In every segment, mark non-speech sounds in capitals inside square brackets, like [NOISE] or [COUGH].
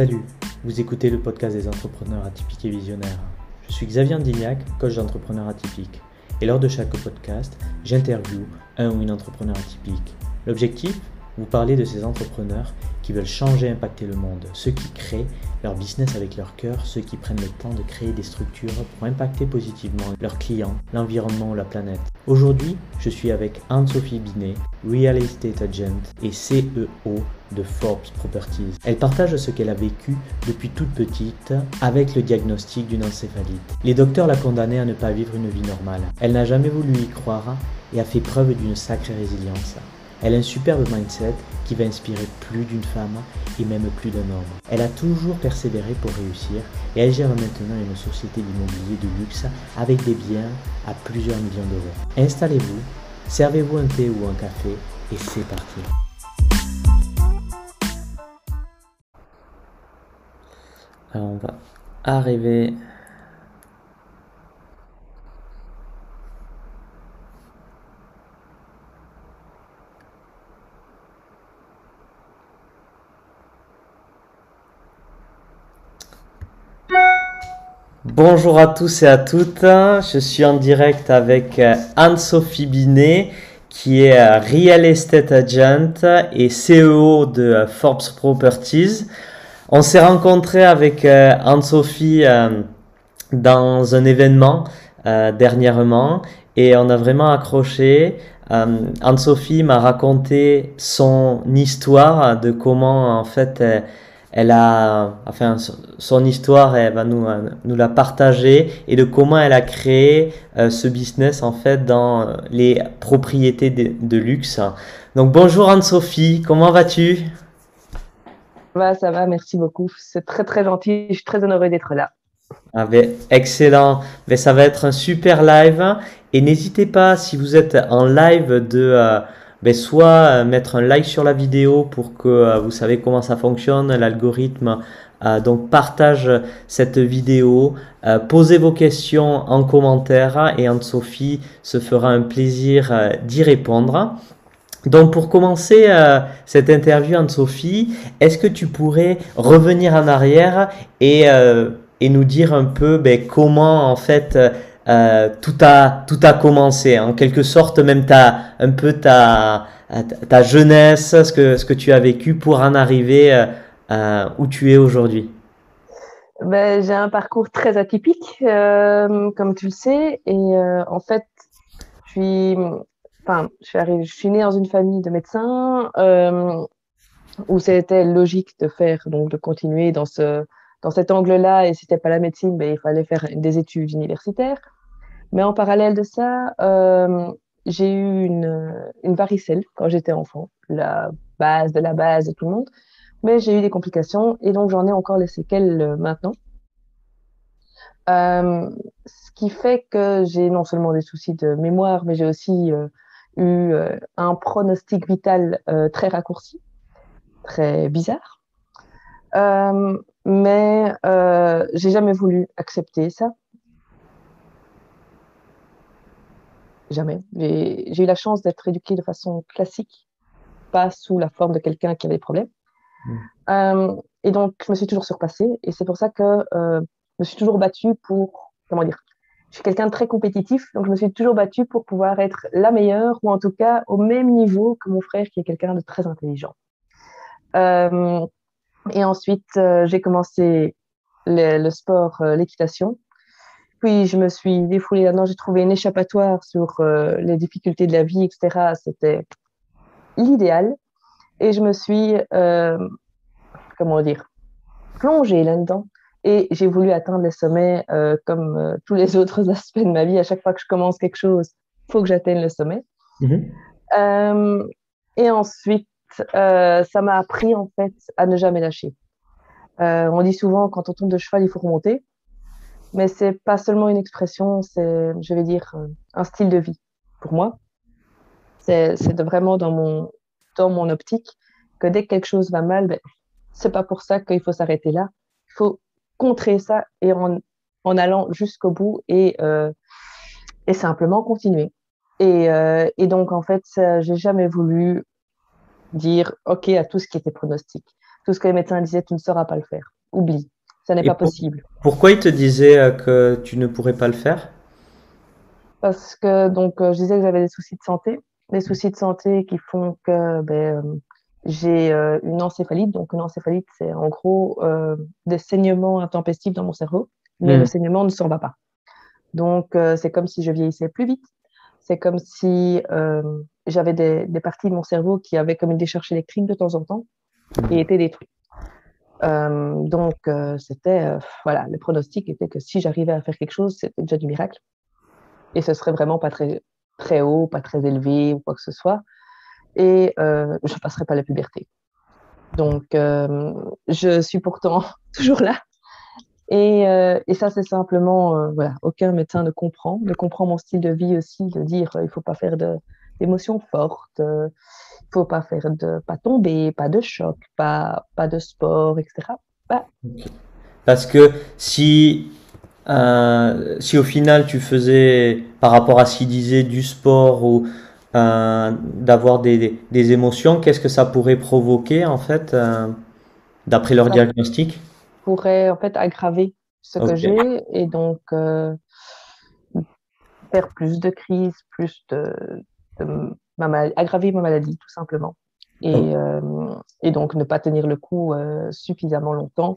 Salut, vous écoutez le podcast des entrepreneurs atypiques et visionnaires. Je suis Xavier Andignac, coach d'entrepreneurs atypiques. Et lors de chaque podcast, j'interviewe un ou une entrepreneur atypique. L'objectif? Vous parler de ces entrepreneurs qui veulent changer et impacter le monde, ceux qui créent leur business avec leur cœur, ceux qui prennent le temps de créer des structures pour impacter positivement leurs clients, l'environnement ou la planète. Aujourd'hui, je suis avec Anne-Sophie Binet, Real Estate Agent et CEO de Forbes Properties. Elle partage ce qu'elle a vécu depuis toute petite avec le diagnostic d'une encéphalite. Les docteurs la condamnaient à ne pas vivre une vie normale. Elle n'a jamais voulu y croire et a fait preuve d'une sacrée résilience. Elle a un superbe mindset qui va inspirer plus d'une femme et même plus d'un homme. Elle a toujours persévéré pour réussir et elle gère maintenant une société d'immobilier de luxe avec des biens à plusieurs millions d'euros. Installez-vous, servez-vous un thé ou un café et c'est parti. Alors on va arriver Bonjour à tous et à toutes. Je suis en direct avec euh, Anne-Sophie Binet, qui est euh, Real Estate Agent et CEO de euh, Forbes Properties. On s'est rencontré avec Anne-Sophie dans un événement dernièrement et on a vraiment accroché. Anne-Sophie m'a raconté son histoire de comment en fait elle a, enfin, son histoire, elle va nous, nous la partager et de comment elle a créé euh, ce business en fait dans les propriétés de, luxe. Donc bonjour Anne-Sophie, comment vas-tu? Va, Ça va, merci beaucoup. C'est très très gentil, je suis très honorée d'être là. Ah ben, excellent, mais ça va être un super live et n'hésitez pas si vous êtes en live de... Euh, ben, soit euh, mettre un like sur la vidéo pour que euh, vous savez comment ça fonctionne, l'algorithme. Euh, donc partage cette vidéo, posez vos questions en commentaire et Anne-Sophie se fera un plaisir d'y répondre. Donc pour commencer cette interview Anne-Sophie, est-ce que tu pourrais revenir en arrière et, et nous dire un peu ben, comment en fait euh, tout, a, tout a commencé. En quelque sorte, même ta, un peu ta, ta jeunesse, ce que, ce que tu as vécu pour en arriver euh, où tu es aujourd'hui. Ben, j'ai un parcours très atypique, euh, comme tu le sais. Et en fait, je suis, enfin, je suis, arrivée, je suis née dans une famille de médecins où c'était logique de faire, donc de continuer dans ce, dans cet angle-là, et si c'était pas la médecine, ben, il fallait faire des études universitaires. Mais en parallèle de ça, euh, j'ai eu une, une, varicelle quand j'étais enfant, la base de la base de tout le monde. Mais j'ai eu des complications et donc j'en ai encore les séquelles euh, maintenant. Euh, ce qui fait que j'ai non seulement des soucis de mémoire, mais j'ai aussi euh, eu euh, un pronostic vital très raccourci, très bizarre. mais j'ai jamais voulu accepter ça Jamais. J'ai eu la chance d'être éduquée de façon classique, pas sous la forme de quelqu'un qui avait des problèmes. Mmh. Euh, et donc, je me suis toujours surpassée. Et c'est pour ça que euh, je me suis toujours battue pour, comment dire, je suis quelqu'un de très compétitif, donc je me suis toujours battue pour pouvoir être la meilleure, ou en tout cas au même niveau que mon frère, qui est quelqu'un de très intelligent. Euh, et ensuite, j'ai commencé le, le sport, l'équitation. Puis je me suis défoulée là-dedans, j'ai trouvé une échappatoire sur euh, les difficultés de la vie, etc. C'était l'idéal. Et je me suis, euh, comment dire, plongée là-dedans. Et j'ai voulu atteindre les sommets euh, comme tous les [LAUGHS] autres aspects de ma vie. À chaque fois que je commence quelque chose, il faut que j'atteigne le sommet. Mm-hmm. Et ensuite, ça m'a appris en fait à ne jamais lâcher. on dit souvent quand on tombe de cheval, il faut remonter. Mais c'est pas seulement une expression, c'est, je vais dire, euh, un style de vie pour moi. C'est, vraiment dans mon, dans mon optique que dès que quelque chose va mal, ben, c'est pas pour ça qu'il faut s'arrêter là. Il faut contrer ça et en, en allant jusqu'au bout et, euh, et simplement continuer. Et, euh, et donc, en fait, j'ai jamais voulu dire OK à tout ce qui était pronostic. tout ce que les médecins disaient, tu ne sauras pas le faire. Oublie, ça n'est pas possible. Pourquoi ils te disaient euh, que tu ne pourrais pas le faire? Parce que donc euh, je disais que j'avais des soucis de santé, des soucis de santé qui font que ben, euh, j'ai une encéphalite. Donc une encéphalite, c'est en gros des saignements intempestifs dans mon cerveau, mais le hmm. saignement ne s'en va pas. Donc c'est comme si je vieillissais plus vite. C'est comme si j'avais des, des, parties de mon cerveau qui avaient comme une décharge électrique de temps en temps et hmm. étaient détruites. Euh, donc, euh, c'était, euh, voilà, le pronostic était que si j'arrivais à faire quelque chose, c'était déjà du miracle. Et ce serait vraiment pas très, très haut, pas très élevé ou quoi que ce soit. Et je passerais pas la puberté. Donc, je suis pourtant [LAUGHS] toujours là. Et, et ça, c'est simplement, voilà, aucun médecin ne comprend, ne comprend mon style de vie aussi, de dire il faut pas faire d'émotions fortes faut pas faire de, pas tomber, pas de choc, pas, pas de sport, etc. Bah. Parce que si, euh, si au final tu faisais, par rapport à ce qu'il disait, du sport ou euh, d'avoir des, des, émotions, qu'est-ce que ça pourrait provoquer en fait, euh, d'après leur diagnostic? Pourrait en fait aggraver ce que j'ai et donc faire plus de crises, plus de aggraver ma maladie, tout simplement. Et, oh. euh, et donc, ne pas tenir le coup euh, suffisamment longtemps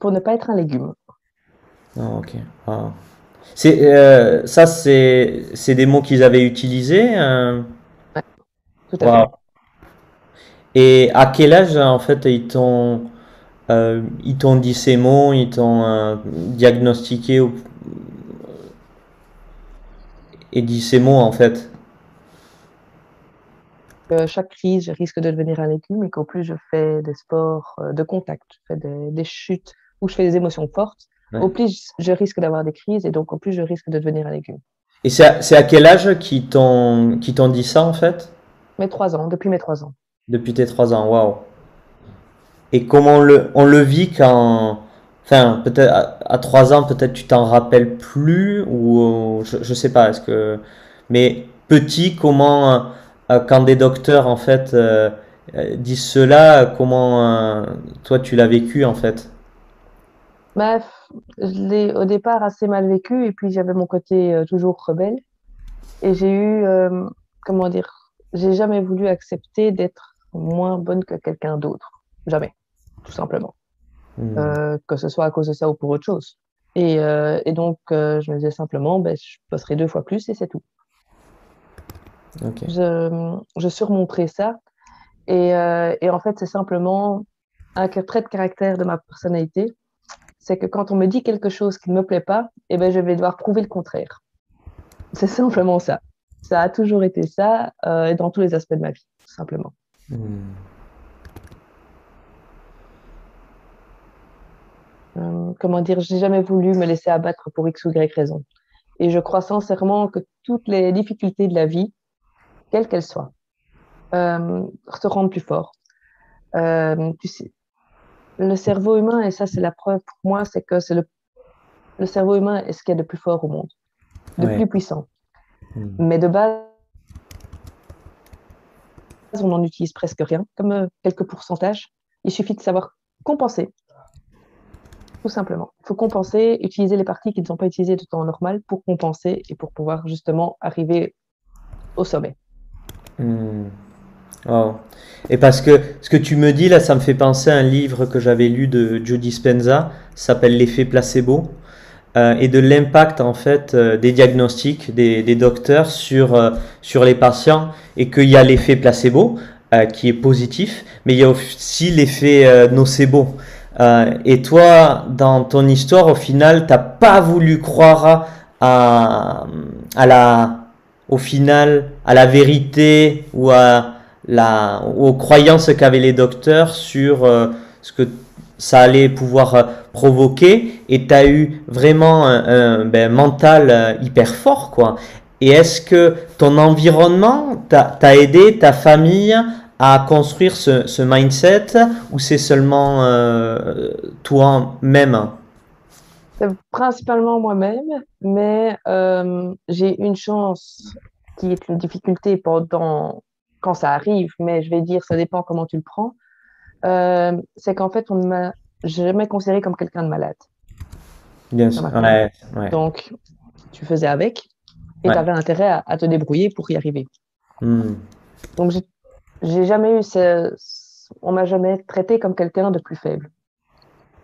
pour ne pas être un légume. Ah, ok. Ah. Euh, ça, c'est, des mots qu'ils avaient utilisés. tout à fait. Et à quel âge, en fait, ils t'ont, ils t'ont dit ces mots, ils t'ont diagnostiqué et dit ces mots, en fait? Chaque crise, je risque de devenir un légume et qu'au plus je fais des sports euh, de contact, je fais des, chutes ou je fais des émotions fortes, au plus je risque d'avoir des crises et donc au plus je risque de devenir un légume. Et c'est à, quel âge qui t'ont dit ça en fait? Mes trois ans, depuis mes trois ans. Depuis tes trois ans, waouh. Et comment on le, on le vit quand. Enfin, peut-être à, trois ans, peut-être tu t'en rappelles plus ou je, je sais pas. Est-ce que. Mais petit, comment euh, quand des docteurs en fait euh, euh, disent cela, comment toi tu l'as vécu en fait? Bah, je l'ai au départ assez mal vécu et puis j'avais mon côté toujours rebelle. Et j'ai eu comment dire j'ai jamais voulu accepter d'être moins bonne que quelqu'un d'autre. Jamais tout simplement. Hmm. que ce soit à cause de ça ou pour autre chose. Et, et donc je me disais simplement ben, je passerai deux fois plus et c'est tout je, je, surmonterai ça. Et, euh, et en fait, c'est simplement un trait de caractère de ma personnalité. C'est que quand on me dit quelque chose qui ne me plaît pas, eh ben, je vais devoir prouver le contraire. C'est simplement ça. Ça a toujours été ça, euh, et dans tous les aspects de ma vie, simplement. Hmm. Euh, comment dire, j'ai jamais voulu me laisser abattre pour X ou Y raison. Et je crois sincèrement que toutes les difficultés de la vie, quelle qu'elle soit, euh, te rendre plus fort. Euh, tu sais, le cerveau humain, et ça c'est la preuve pour moi, c'est que c'est le, le cerveau humain est ce qu'il y a de plus fort au monde, de plus puissant. Hmm. Mais de base, on n'en utilise presque rien, comme euh, quelques pourcentages. Il suffit de savoir compenser, tout simplement. Il faut compenser, utiliser les parties qui ne sont pas utilisées de temps normal pour compenser et pour pouvoir justement arriver au sommet. Hmm. Et parce que ce que tu me dis là, ça me fait penser à un livre que j'avais lu de Joe Dispenza, s'appelle L'effet placebo, euh, et de l'impact en fait euh, des diagnostics des, des docteurs sur, euh, sur les patients, et qu'il y a l'effet placebo qui est positif, mais il y a aussi l'effet nocebo. et toi, dans ton histoire, au final, t'as pas voulu croire à, à la au final à la vérité ou à la, aux croyances qu'avaient les docteurs sur euh, ce que ça allait pouvoir euh, provoquer et tu as eu vraiment un, ben, mental euh, hyper fort quoi. Et est-ce que ton environnement t'a aidé, ta famille, à construire ce, ce mindset ou c'est seulement toi-même? Principalement moi-même, mais euh, j'ai une chance qui est une difficulté pendant quand ça arrive, mais je vais dire, ça dépend comment tu le prends. euh, c'est qu'en fait, on ne m'a jamais considéré comme quelqu'un de malade. Bien sûr. Donc, tu faisais avec et tu avais intérêt à, te débrouiller pour y arriver. Hmm. Donc, j'ai jamais eu ce, on m'a jamais traité comme quelqu'un de plus faible.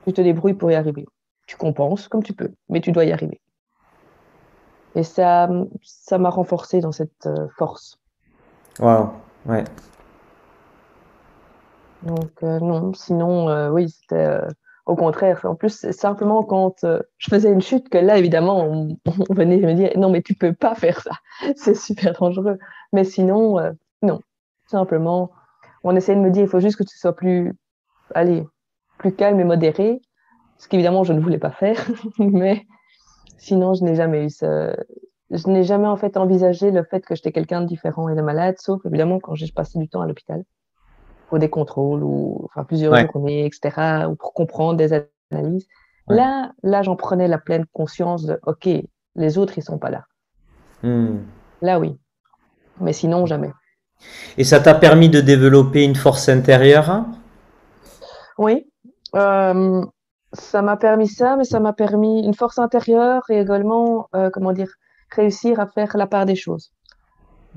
Tu te débrouilles pour y arriver. Tu compenses comme tu peux, mais tu dois y arriver. Et ça, ça m'a renforcé dans cette euh, force. Waouh, ouais. Donc euh, non, sinon euh, oui, c'était au contraire. En plus, c'est simplement quand je faisais une chute que là, évidemment, on, [LAUGHS] venait me dire non, mais tu peux pas faire ça, [LAUGHS] c'est super dangereux. Mais sinon, non, simplement, on essayait de me dire il faut juste que tu sois plus, allez, plus calme et modéré, ce qu'évidemment je ne voulais pas faire, [LAUGHS] mais Sinon, je n'ai jamais eu ce... Je n'ai jamais en fait envisagé le fait que j'étais quelqu'un de différent et de malade, sauf évidemment quand j'ai passé du temps à l'hôpital pour des contrôles ou enfin plusieurs journées, etc., ou pour comprendre des analyses. Là, là, j'en prenais la pleine conscience de OK, les autres ils sont pas là. Hmm. Là, oui, mais sinon jamais. Et ça t'a permis de développer une force intérieure? Oui. Euh, ça m'a permis ça, mais ça m'a permis une force intérieure et également, euh, comment dire, réussir à faire la part des choses.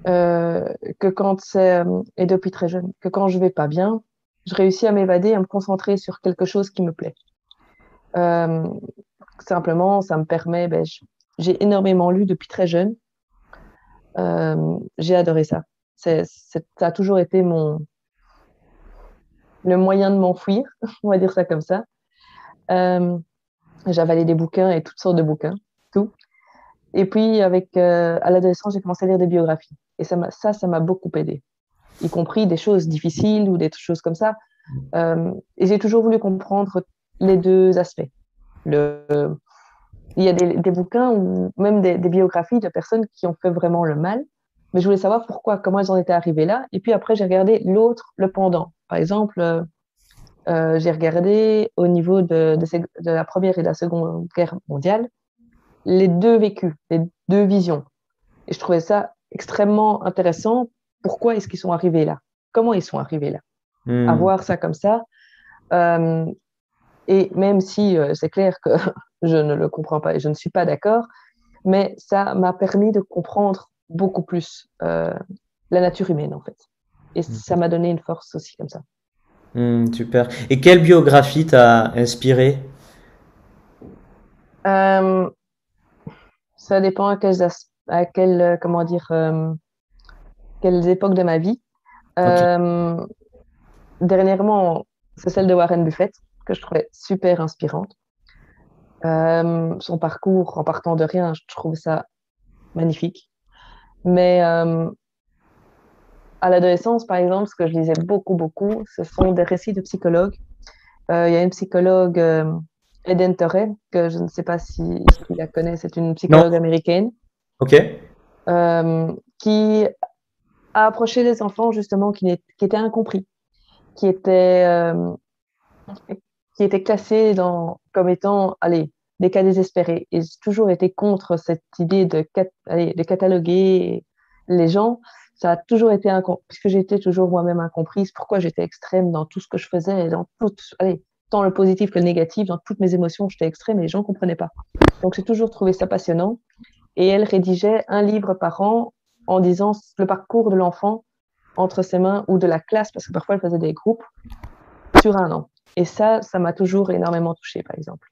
Euh, que quand c'est, euh, et depuis très jeune, que quand je vais pas bien, je réussis à m'évader, à me concentrer sur quelque chose qui me plaît. Euh, simplement, ça me permet, ben, j'ai énormément lu depuis très jeune. Euh, j'ai adoré ça. C'est, ça a toujours été mon, le moyen de m'enfuir, [LAUGHS] on va dire ça comme ça. Euh, J'avalais des bouquins et toutes sortes de bouquins, tout. Et puis, avec, euh, à l'adolescence, j'ai commencé à lire des biographies. Et ça, ça, m'a beaucoup aidé, y compris des choses difficiles ou des choses comme ça. Euh, et j'ai toujours voulu comprendre les deux aspects. Le, il y a des, des bouquins ou même des, des, biographies de personnes qui ont fait vraiment le mal, mais je voulais savoir pourquoi, comment elles en étaient arrivées là. Et puis après, j'ai regardé l'autre, le pendant. Par exemple, euh, j'ai regardé au niveau de, de, la Première et de la Seconde Guerre mondiale les deux vécus, les deux visions. Et je trouvais ça extrêmement intéressant. Pourquoi est-ce qu'ils sont arrivés là? Comment ils sont arrivés là? Hmm. À voir ça comme ça. Euh, et même si euh, c'est clair que [LAUGHS] je ne le comprends pas et je ne suis pas d'accord, mais ça m'a permis de comprendre beaucoup plus la nature humaine en fait. Et hmm. ça m'a donné une force aussi comme ça. Hmm, super. Et quelle biographie t'a inspiré? Euh, Ça dépend à quelles, à quelle, euh, comment dire, euh, quelles époques de ma vie. Dernièrement, c'est celle de Warren Buffett que je trouvais super inspirante. son parcours en partant de rien, je trouve ça magnifique. Mais à l'adolescence, par exemple, ce que je lisais beaucoup, beaucoup, ce sont des récits de psychologues. Euh, il y a une psychologue, euh, Eden Torre, que je ne sais pas si, tu la connais, c'est une psychologue américaine. OK. Euh, qui a approché des enfants, justement, qui, qui étaient incompris, qui étaient, qui étaient classés dans, comme étant, allez, des cas désespérés. Et j'ai toujours été contre cette idée de, allez, de cataloguer les gens ça a toujours été puisque j'étais toujours moi-même incomprise, pourquoi j'étais extrême dans tout ce que je faisais, dans tout, allez, tant le positif que le négatif, dans toutes mes émotions, j'étais extrême et les gens ne comprenaient pas. Donc j'ai toujours trouvé ça passionnant. Et elle rédigeait un livre par an en disant le parcours de l'enfant entre ses mains ou de la classe, parce que parfois elle faisait des groupes, sur un an. Et ça, ça m'a toujours énormément touchée, par exemple.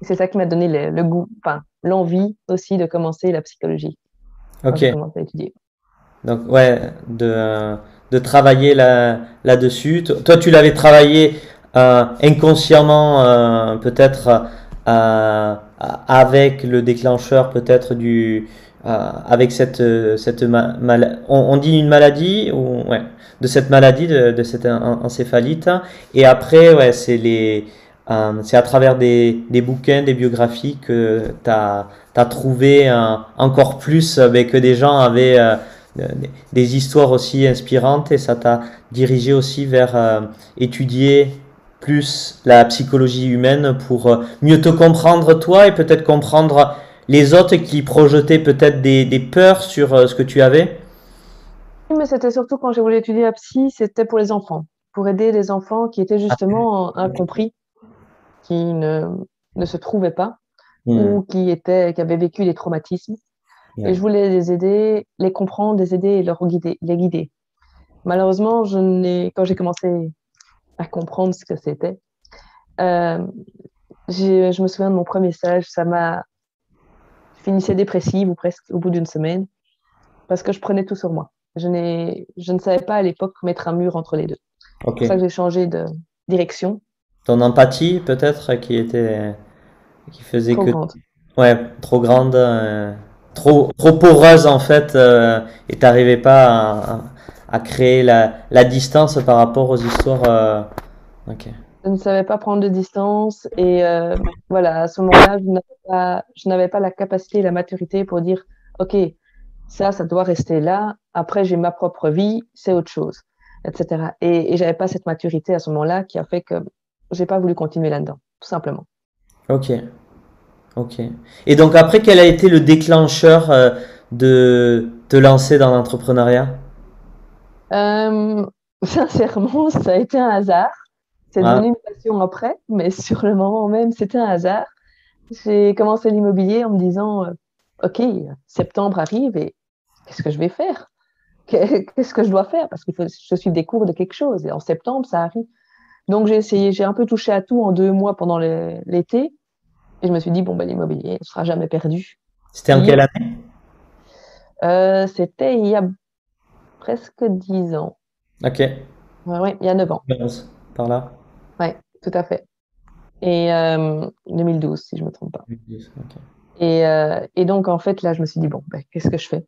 Hmm. C'est ça qui m'a donné le, goût, enfin, l'envie aussi de commencer la psychologie. Ok. Donc, ouais, de, de travailler là, là-dessus. Toi, tu l'avais travaillé euh, inconsciemment, euh, peut-être euh, avec le déclencheur, peut-être du. avec cette, cette maladie. On, dit une maladie ou, ouais, de cette maladie, de, de cette encéphalite. Et après, ouais, c'est les euh, c'est à travers des, des, bouquins, des biographies que tu as, trouvé encore plus euh, ben, que des gens avaient euh, des histoires aussi inspirantes et ça t'a dirigé aussi vers étudier plus la psychologie humaine pour mieux te comprendre toi et peut-être comprendre les autres qui projetaient peut-être des, des, peurs sur ce que tu avais mais c'était surtout quand j'ai voulu étudier la psy, c'était pour les enfants, pour aider les enfants qui étaient justement ah. incompris, qui ne, ne se trouvaient pas hmm. ou qui, étaient, qui avaient vécu des traumatismes. Et je voulais les aider, les comprendre, les aider et leur guider, les guider. Malheureusement, je quand j'ai commencé à comprendre ce que c'était, euh, je me souviens de mon premier stage, ça m'a finissait dépressive ou presque au bout d'une semaine parce que je prenais tout sur moi. Je, je ne savais pas à l'époque mettre un mur entre les deux. C'est pour ça que j'ai changé de direction. Ton empathie, peut-être, qui était. qui faisait trop que. Grande. Ouais, trop grande, euh, trop, trop poreuse en fait, euh, et t'arrivais pas à, à, créer la, la, distance par rapport aux histoires. Euh... Ok. Je ne savais pas prendre de distance, et euh, voilà, à ce moment-là, je n'avais pas, pas la capacité la maturité pour dire Ok, ça, ça doit rester là. Après, j'ai ma propre vie, c'est autre chose, etc. Et, et j'avais pas cette maturité à ce moment-là qui a fait que j'ai pas voulu continuer là-dedans, tout simplement. Ok. Ok. Et donc après, quel a été le déclencheur euh, de te lancer dans l'entrepreneuriat? Euh, [LAUGHS] Sincèrement, ça a été un hasard. C'est devenu une passion après, mais [LAUGHS] sur le moment même, c'était un hasard. J'ai commencé l'immobilier en me disant, euh, OK, septembre arrive et qu'est-ce que je vais faire? [LAUGHS] Qu'est-ce que je dois faire? Parce qu'il faut je suis des cours de quelque chose. Et en septembre, ça arrive. Donc, j'ai essayé, j'ai un peu touché à tout en deux mois pendant l'été. Et je me suis dit, bon, ben, l'immobilier ne sera jamais perdu. C'était en quelle année? Euh, C'était il y a presque dix ans. Ok. Oui, il y a neuf ans. Par là Oui, tout à fait. Et euh, 2012, si je ne me trompe pas. 2012, ok. Et, euh, et, donc, en fait, là, je me suis dit, bon, ben, qu'est-ce que je fais?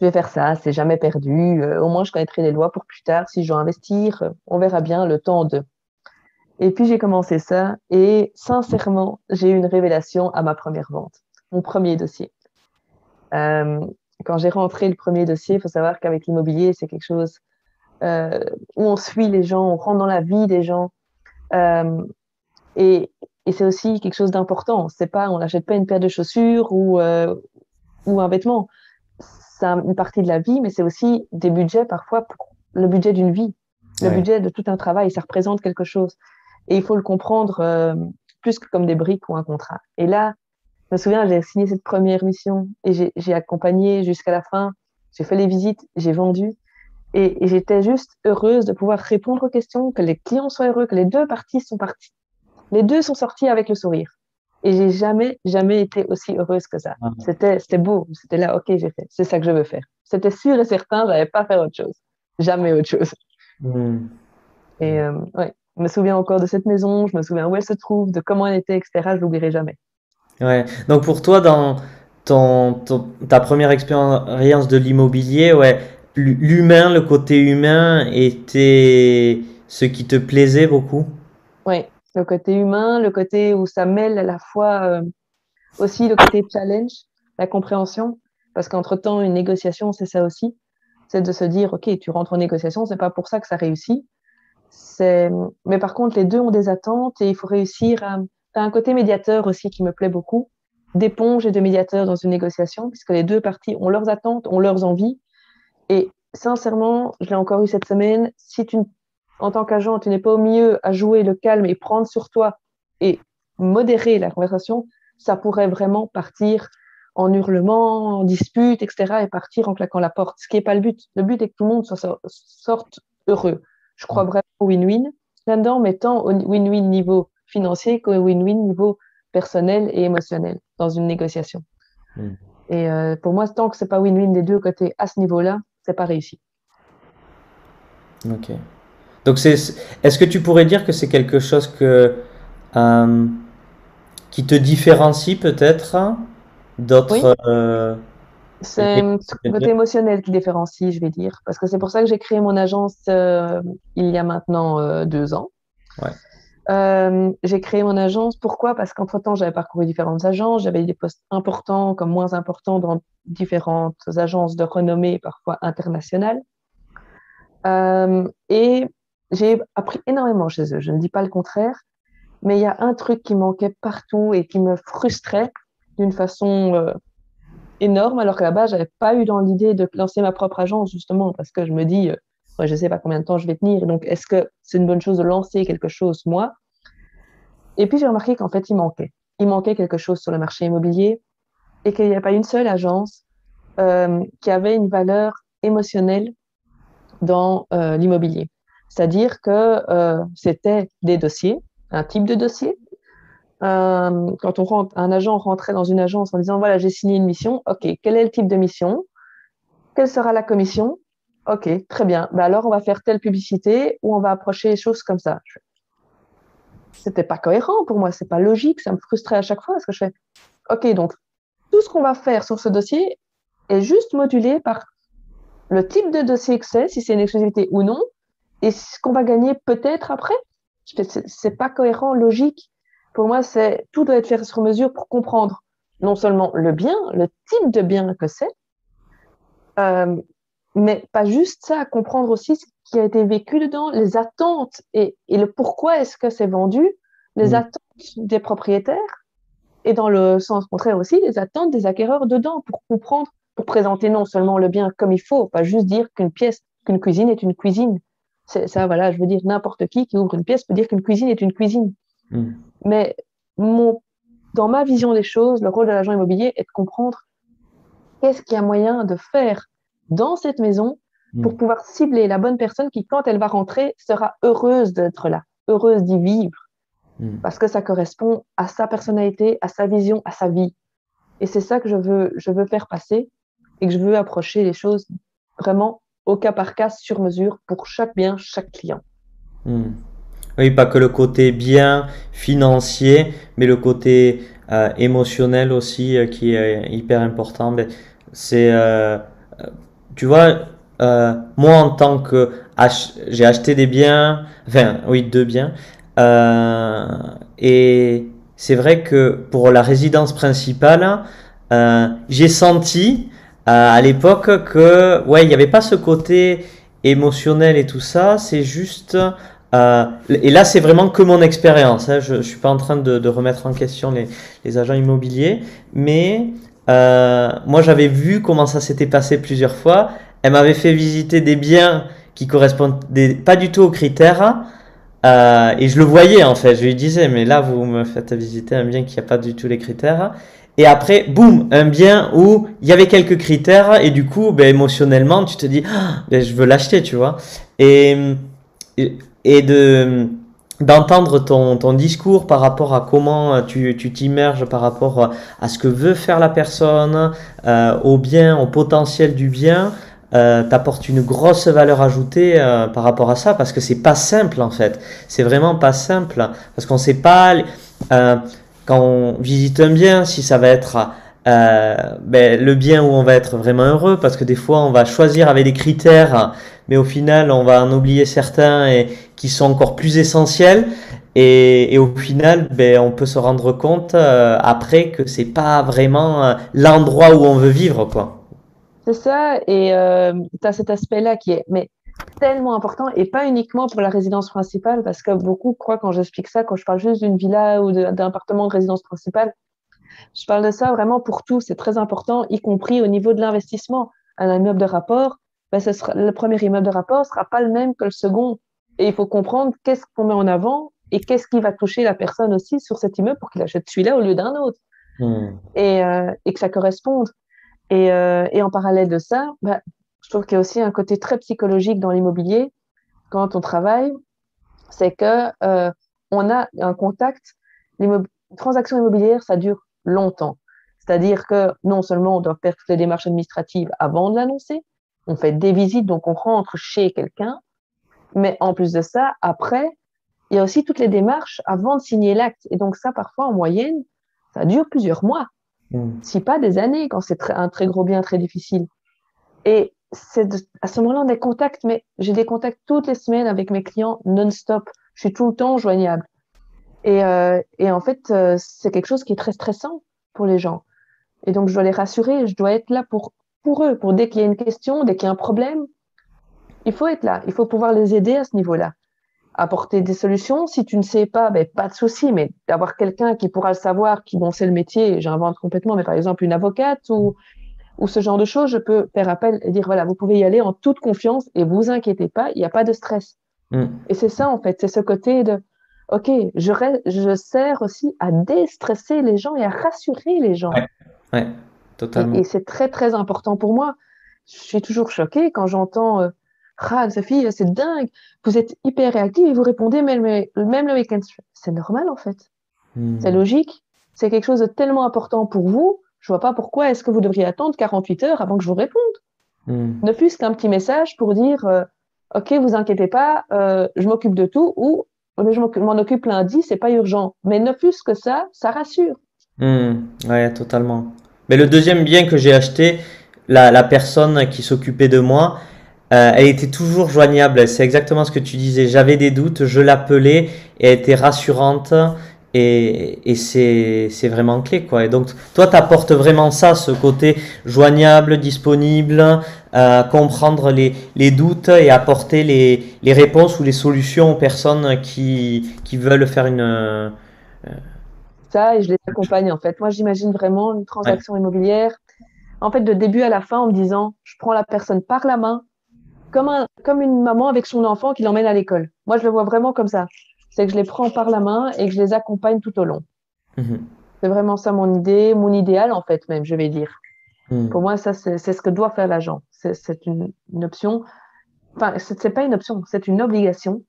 Je vais faire ça, c'est jamais perdu. Euh, au moins, je connaîtrai les lois pour plus tard. Si je dois investir, euh, on verra bien le temps de. Et puis, j'ai commencé ça. Et sincèrement, j'ai eu une révélation à ma première vente, mon premier dossier. Euh, quand j'ai rentré le premier dossier, il faut savoir qu'avec l'immobilier, c'est quelque chose où on suit les gens, on rentre dans la vie des gens. Et, c'est aussi quelque chose d'important. C'est pas, on n'achète pas une paire de chaussures ou un vêtement. C'est une partie de la vie, mais c'est aussi des budgets parfois pour le budget d'une vie, le budget de tout un travail. Ça représente quelque chose. Et il faut le comprendre euh, plus que comme des briques ou un contrat. Et là, je me souviens, j'ai signé cette première mission et j'ai accompagné jusqu'à la fin. J'ai fait les visites, j'ai vendu. Et, et j'étais juste heureuse de pouvoir répondre aux questions, que les clients soient heureux, que les deux parties sont parties les deux sont sortis avec le sourire. Et j'ai jamais, jamais été aussi heureuse que ça. Ah. C'était, c'était beau. C'était là, ok, j'ai fait. C'est ça que je veux faire. C'était sûr et certain, je n'allais pas faire autre chose. Jamais autre chose. Hmm. Et euh, ouais, je me souviens encore de cette maison. Je me souviens où elle se trouve, de comment elle était, etc. Je l'oublierai jamais. Ouais. Donc pour toi, dans ton, ta première expérience de l'immobilier, ouais, l'humain, le côté humain était ce qui te plaisait beaucoup? Oui, le côté humain, le côté où ça mêle à la fois euh, aussi le côté challenge, la compréhension, parce qu'entre-temps, une négociation, c'est ça aussi, c'est de se dire, OK, tu rentres en négociation, c'est pas pour ça que ça réussit. Mais par contre, les deux ont des attentes et il faut réussir à... T'as un côté médiateur aussi qui me plaît beaucoup, d'éponge et de médiateur dans une négociation, puisque les deux parties ont leurs attentes, ont leurs envies. Et sincèrement, je l'ai encore eu cette semaine, si tu en tant qu'agent, tu n'es pas au milieu à jouer le calme et prendre sur toi et modérer la conversation, ça pourrait vraiment partir en hurlement, en dispute, etc. et partir en claquant la porte, ce qui n'est pas le but. Le but est que tout le monde soit, sorte heureux. Je crois vraiment au win-win là-dedans, mais tant au win-win niveau financier qu'au win-win niveau personnel et émotionnel dans une négociation. Hmm. Et euh, pour moi, tant que c'est pas win-win des deux côtés à ce niveau-là, c'est pas réussi. Ok. Donc, c'est, est-ce que tu pourrais dire que c'est quelque chose que, euh, qui te différencie peut-être d'autres. Euh, c'est le côté émotionnel qui différencie, je vais dire. Parce que c'est pour ça que j'ai créé mon agence euh, il y a maintenant deux ans. j'ai créé mon agence. Pourquoi? Parce qu'entre-temps, j'avais parcouru différentes agences. J'avais des postes importants comme moins importants dans différentes agences de renommée, parfois internationales. et j'ai appris énormément chez eux, je ne dis pas le contraire, mais il y a un truc qui manquait partout et qui me frustrait d'une façon euh, énorme, alors qu'à la base, j'avais pas eu dans l'idée de lancer ma propre agence, justement, parce que je me dis, euh, je sais pas combien de temps je vais tenir, donc est-ce que c'est une bonne chose de lancer quelque chose, moi? Et puis j'ai remarqué qu'en fait, il manquait. Il manquait quelque chose sur le marché immobilier et qu'il n'y avait pas une seule agence euh, qui avait une valeur émotionnelle dans l'immobilier. C'est-à-dire que euh, c'était des dossiers, un type de dossier, euh, quand on rentre, un agent rentrait dans une agence en disant voilà, j'ai signé une mission, ok, quel est le type de mission? Quelle sera la commission? Ok, très bien. Ben alors, on va faire telle publicité ou on va approcher les choses comme ça. C'était pas cohérent pour moi, c'est pas logique, ça me frustrait à chaque fois parce que je fais ok, donc tout ce qu'on va faire sur ce dossier est juste modulé par le type de dossier que c'est, si c'est une exclusivité ou non, et ce qu'on va gagner peut-être après. C'est pas cohérent, logique. Pour moi, c'est tout doit être fait sur mesure pour comprendre non seulement le bien, le type de bien que c'est, euh, mais pas juste ça, comprendre aussi ce qui a été vécu dedans, les attentes et, et le pourquoi est-ce que c'est vendu, les mmh. attentes des propriétaires et dans le sens contraire aussi, les attentes des acquéreurs dedans pour comprendre, pour présenter non seulement le bien comme il faut, pas juste dire qu'une pièce, qu'une cuisine est une cuisine. C'est ça, voilà, je veux dire, n'importe qui qui ouvre une pièce peut dire qu'une cuisine est une cuisine. Mm. Mais mon, dans ma vision des choses, le rôle de l'agent immobilier est de comprendre qu'est-ce qu'il y a moyen de faire dans cette maison mm. pour pouvoir cibler la bonne personne qui, quand elle va rentrer, sera heureuse d'être là, heureuse d'y vivre, mm. parce que ça correspond à sa personnalité, à sa vision, à sa vie. Et c'est ça que je veux, je veux faire passer et que je veux approcher les choses vraiment au cas par cas, sur mesure, pour chaque bien, chaque client. Oui, pas que le côté bien financier, mais le côté euh, émotionnel aussi euh, qui est hyper important. C'est, euh, tu vois, moi en tant que j'ai acheté des biens, enfin oui deux biens, et c'est vrai que pour la résidence principale, j'ai senti à l'époque que ouais il n'y avait pas ce côté émotionnel et tout ça, c'est juste euh, et là, c'est vraiment que mon expérience. Hein. Je ne suis pas en train de, de remettre en question les, les, agents immobiliers, mais euh, moi, j'avais vu comment ça s'était passé plusieurs fois. Elle m'avait fait visiter des biens qui correspondaient pas du tout aux critères. Euh, et je le voyais en fait. Je lui disais, mais là, vous me faites visiter un bien qui n'a pas du tout les critères. Et après, boum, un bien où il y avait quelques critères et du coup, ben, émotionnellement, tu te dis, ah, ben, je veux l'acheter, tu vois. Et, et de d'entendre ton, ton discours par rapport à comment tu t'immerges par rapport à ce que veut faire la personne, euh, au bien, au potentiel du bien, euh, t'apporte une grosse valeur ajoutée euh, par rapport à ça parce que c'est pas simple en fait. C'est vraiment pas simple parce qu'on sait pas quand on visite un bien si ça va être euh, ben, le bien où on va être vraiment heureux parce que des fois on va choisir avec des critères mais au final on va en oublier certains et qui sont encore plus essentiels. Et, et au final ben, on peut se rendre compte euh, après que c'est pas vraiment euh, l'endroit où on veut vivre quoi. C'est ça et tu as cet aspect là qui est mais tellement important et pas uniquement pour la résidence principale parce que beaucoup croient quand j'explique ça quand je parle juste d'une villa ou d'un appartement de résidence principale je parle de ça vraiment pour tout, c'est très important, y compris au niveau de l'investissement. Un immeuble de rapport, ben ce sera, le premier immeuble de rapport sera pas le même que le second. Et il faut comprendre qu'est-ce qu'on met en avant et qu'est-ce qui va toucher la personne aussi sur cet immeuble pour qu'il achète celui-là au lieu d'un autre. Hmm. Et, euh, et, que ça corresponde. Et, euh, et, en parallèle de ça, ben, je trouve qu'il y a aussi un côté très psychologique dans l'immobilier quand on travaille, c'est que euh, on a un contact. Une transaction immobilière, ça dure longtemps. C'est-à-dire que non seulement on doit faire toutes les démarches administratives avant de l'annoncer, on fait des visites, donc on rentre chez quelqu'un, mais en plus de ça, après, il y a aussi toutes les démarches avant de signer l'acte. Et donc ça, parfois, en moyenne, ça dure plusieurs mois, mmh. si pas des années, quand c'est un très gros bien très difficile. Et c'est à ce moment-là, des contacts, mais j'ai des contacts toutes les semaines avec mes clients non-stop. Je suis tout le temps joignable. Et, euh, et en fait, euh, c'est quelque chose qui est très stressant pour les gens. Et donc, je dois les rassurer, je dois être là pour, pour eux, pour dès qu'il y a une question, dès qu'il y a un problème, il faut être là, il faut pouvoir les aider à ce niveau-là, apporter des solutions. Si tu ne sais pas, ben, pas de souci, mais d'avoir quelqu'un qui pourra le savoir, qui bon, sait le métier, j'invente complètement, mais par exemple une avocate ou ou ce genre de choses, je peux faire appel et dire voilà, vous pouvez y aller en toute confiance et vous inquiétez pas, il n'y a pas de stress. Mm. Et c'est ça en fait, c'est ce côté de ok, je, je sers aussi à déstresser les gens et à rassurer les gens. Ouais, totalement. Et, c'est très très important pour moi. Je suis toujours choquée quand j'entends euh, ah, Sophie, c'est dingue, vous êtes hyper réactive et vous répondez même, même le week-end. C'est normal en fait. Mm. C'est logique. C'est quelque chose de tellement important pour vous je vois pas pourquoi est-ce que vous devriez attendre 48 heures avant que je vous réponde. Hmm. Ne fût-ce qu'un petit message pour dire euh, OK, vous inquiétez pas, euh, je m'occupe de tout ou je m'en occupe lundi, c'est pas urgent. Mais ne fût-ce que ça, ça rassure. Ouais, totalement. Mais le deuxième bien que j'ai acheté, la, la, personne qui s'occupait de moi, euh, elle était toujours joignable. C'est exactement ce que tu disais. J'avais des doutes, je l'appelais et elle était rassurante. Et, c'est vraiment clé, quoi. Et donc, toi, tu apportes vraiment ça, ce côté joignable, disponible, euh, comprendre les, les, doutes et apporter les, les, réponses ou les solutions aux personnes qui, qui veulent faire une. Euh, ça, et je les accompagne, en fait. Moi, j'imagine vraiment une transaction immobilière, en fait, de début à la fin, en me disant, je prends la personne par la main, comme, un, comme une maman avec son enfant qui l'emmène à l'école. Moi, je le vois vraiment comme ça c'est que je les prends par la main et que je les accompagne tout au long. Mhm. C'est vraiment ça mon idée, mon idéal en fait même, je vais dire. Mhm. Pour moi, ça c'est ce que doit faire l'agent. C'est une, une, option. Enfin, c'est pas une option, c'est une obligation.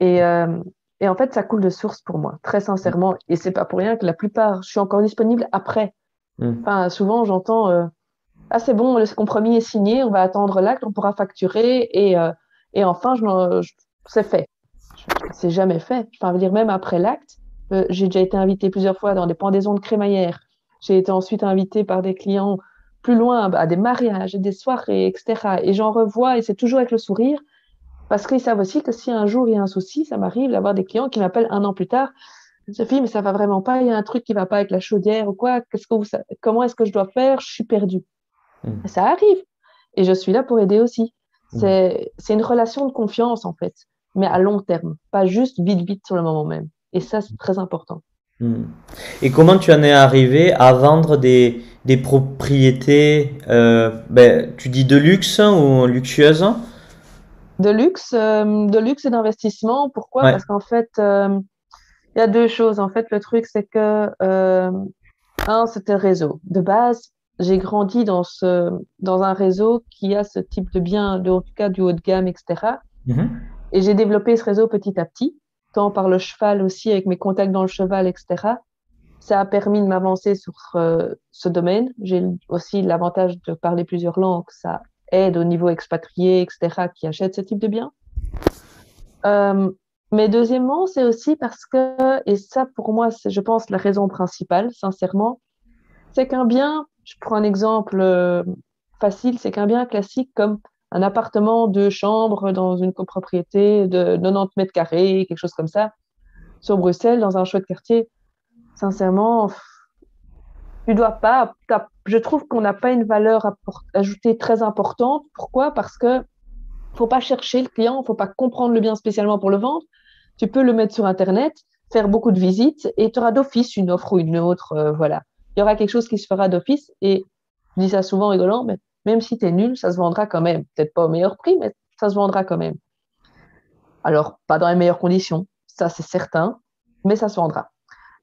Et, euh, et, en fait, ça coule de source pour moi, très sincèrement. Et c'est pas pour rien que la plupart, je suis encore disponible après. Mhm. Enfin, souvent j'entends euh, ah c'est bon, le compromis est signé, on va attendre l'acte, on pourra facturer et, euh, et enfin, je, je c'est fait c'est jamais fait. Enfin, dire, même après l'acte, euh, j'ai déjà été invitée plusieurs fois dans des pendaisons de crémaillère. J'ai été ensuite invitée par des clients plus loin à des mariages, des soirées, etc. Et j'en revois et c'est toujours avec le sourire parce qu'ils savent aussi que si un jour il y a un souci, ça m'arrive d'avoir des clients qui m'appellent un an plus tard. Sophie, mais ça va vraiment pas. Il y a un truc qui va pas avec la chaudière ou quoi. Qu'est-ce que vous, comment est-ce que je dois faire? Je suis perdue. Mmh. Ça arrive. Et je suis là pour aider aussi. Mmh. C'est une relation de confiance en fait mais à long terme, pas juste vite, vite sur le moment même. Et ça, c'est très important. Hmm. Et comment tu en es arrivé à vendre des, des propriétés, euh, ben, tu dis de luxe ou luxueuses? De luxe, euh, de luxe et d'investissement. Pourquoi? Parce qu'en fait, euh, il y a deux choses. En fait, le truc, c'est que, un, c'était réseau. De base, j'ai grandi dans, ce, dans un réseau qui a ce type de biens, en tout cas du haut de gamme, etc. Et j'ai développé ce réseau petit à petit, tant par le cheval aussi, avec mes contacts dans le cheval, etc. Ça a permis de m'avancer sur euh, ce domaine. J'ai aussi l'avantage de parler plusieurs langues. Ça aide au niveau expatrié, etc., qui achètent ce type de biens. Euh, mais deuxièmement, c'est aussi parce que, et ça pour moi, c'est, je pense, la raison principale, sincèrement, c'est qu'un bien, je prends un exemple euh, facile, c'est qu'un bien classique comme un appartement de chambre dans une copropriété de 90 mètres carrés, quelque chose comme ça, sur Bruxelles, dans un chouette quartier. Sincèrement, tu dois pas. Je trouve qu'on n'a pas une valeur ajoutée très importante. Pourquoi? Parce que faut pas chercher le client, faut pas comprendre le bien spécialement pour le vendre. Tu peux le mettre sur Internet, faire beaucoup de visites et tu auras d'office une offre ou une autre. Euh, voilà. Il y aura quelque chose qui se fera d'office et je dis ça souvent rigolant, mais même si tu es nul, ça se vendra quand même. Peut-être pas au meilleur prix, mais ça se vendra quand même. Alors, pas dans les meilleures conditions, ça c'est certain, mais ça se vendra.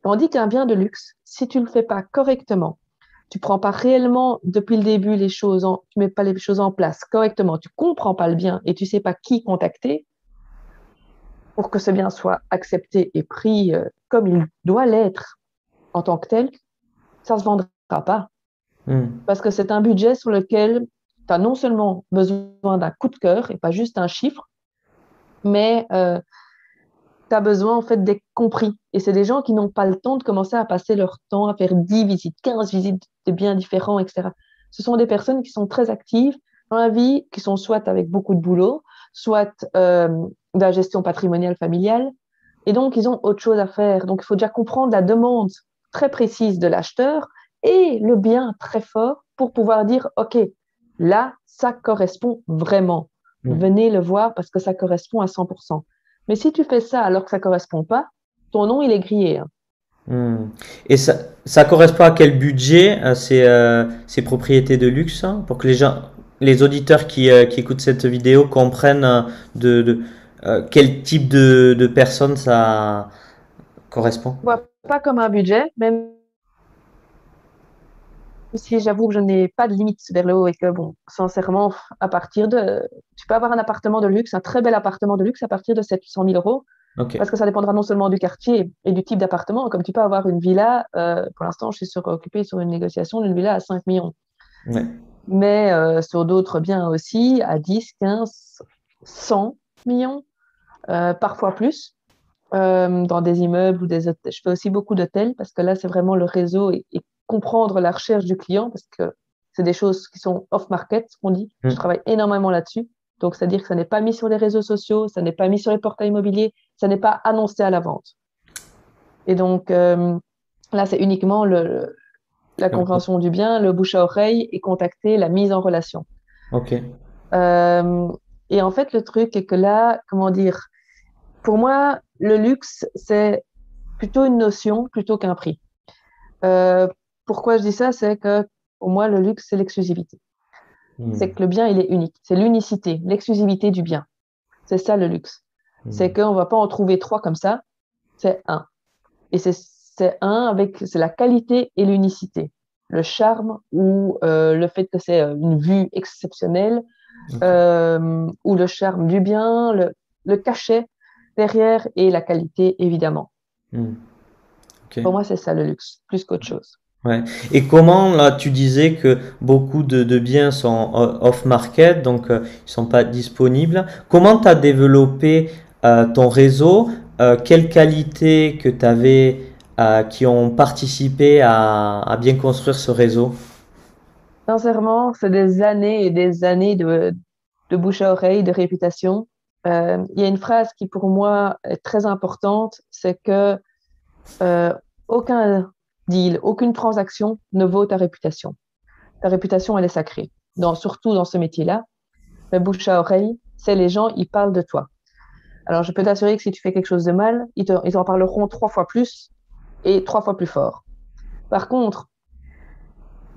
Tandis qu'un bien de luxe, si tu ne le fais pas correctement, tu prends pas réellement depuis le début les choses, en, tu mets pas les choses en place correctement, tu comprends pas le bien et tu sais pas qui contacter pour que ce bien soit accepté et pris euh, comme il doit l'être en tant que tel, ça se vendra pas. Hmm. Parce que c'est un budget sur lequel tu as non seulement besoin d'un coup de cœur et pas juste un chiffre, mais euh, tu as besoin en fait d'être compris. Et c'est des gens qui n'ont pas le temps de commencer à passer leur temps à faire 10 visites, 15 visites de biens différents, etc. Ce sont des personnes qui sont très actives dans la vie, qui sont soit avec beaucoup de boulot, soit euh, de la gestion patrimoniale familiale. Et donc, ils ont autre chose à faire. Donc, il faut déjà comprendre la demande très précise de l'acheteur et le bien très fort pour pouvoir dire, OK, là, ça correspond vraiment. Mm. Venez le voir parce que ça correspond à 100%. Mais si tu fais ça alors que ça correspond pas, ton nom, il est grillé. Hein. Hmm. Et ça, ça correspond à quel budget euh, ces, euh, ces propriétés de luxe hein, pour que les gens, les auditeurs qui, euh, qui écoutent cette vidéo comprennent de, de quel type de, de personnes ça correspond? Pas comme un budget, même si j'avoue que je n'ai pas de limite vers le haut et que, bon, sincèrement, à partir de. Tu peux avoir un appartement de luxe, un très bel appartement de luxe à partir de 700 000 euros. Parce que ça dépendra non seulement du quartier et du type d'appartement, comme tu peux avoir une villa, euh, pour l'instant, je suis sur, occupée sur une négociation d'une villa à 5 millions. Mais euh, sur d'autres biens aussi, à 10, 15, 100 millions, euh, parfois plus, dans des immeubles ou des hôtels. Je fais aussi beaucoup d'hôtels parce que là, c'est vraiment le réseau et, comprendre la recherche du client parce que c'est des choses qui sont off-market, on dit. Je mm. travaille énormément là-dessus. Donc, c'est-à-dire que ça n'est pas mis sur les réseaux sociaux, ça n'est pas mis sur les portails immobiliers, ça n'est pas annoncé à la vente. Et donc, euh, là, c'est uniquement le, la compréhension du bien, le bouche à oreille et contacter la mise en relation. OK. Euh, et en fait, le truc est que là, comment dire, pour moi, le luxe, c'est plutôt une notion plutôt qu'un prix. Euh, pourquoi je dis ça C'est que pour moi, le luxe, c'est l'exclusivité. Hmm. C'est que le bien, il est unique. C'est l'unicité, l'exclusivité du bien. C'est ça le luxe. Hmm. C'est qu'on ne va pas en trouver trois comme ça. C'est un. Et c'est un avec c'est la qualité et l'unicité. Le charme ou euh, le fait que c'est euh, une vue exceptionnelle euh, ou le charme du bien, le, le, cachet derrière et la qualité évidemment. Hmm. Pour moi, c'est ça le luxe, plus qu'autre chose. Et comment, là, tu disais que beaucoup de, biens sont off-market, donc euh, ils sont pas disponibles. Comment tu as développé euh, ton réseau? Euh, Quelles qualités que tu avais euh, qui ont participé à, à, bien construire ce réseau? Sincèrement, c'est des années et des années de, de bouche à oreille, de réputation. Il y a une phrase qui, pour moi, est très importante, c'est que aucun deal, aucune transaction ne vaut ta réputation. Ta réputation, elle est sacrée, dans, surtout dans ce métier-là. Mais bouche à oreille, c'est les gens, ils parlent de toi. Alors, je peux t'assurer que si tu fais quelque chose de mal, ils, ils en parleront trois fois plus et trois fois plus fort. Par contre,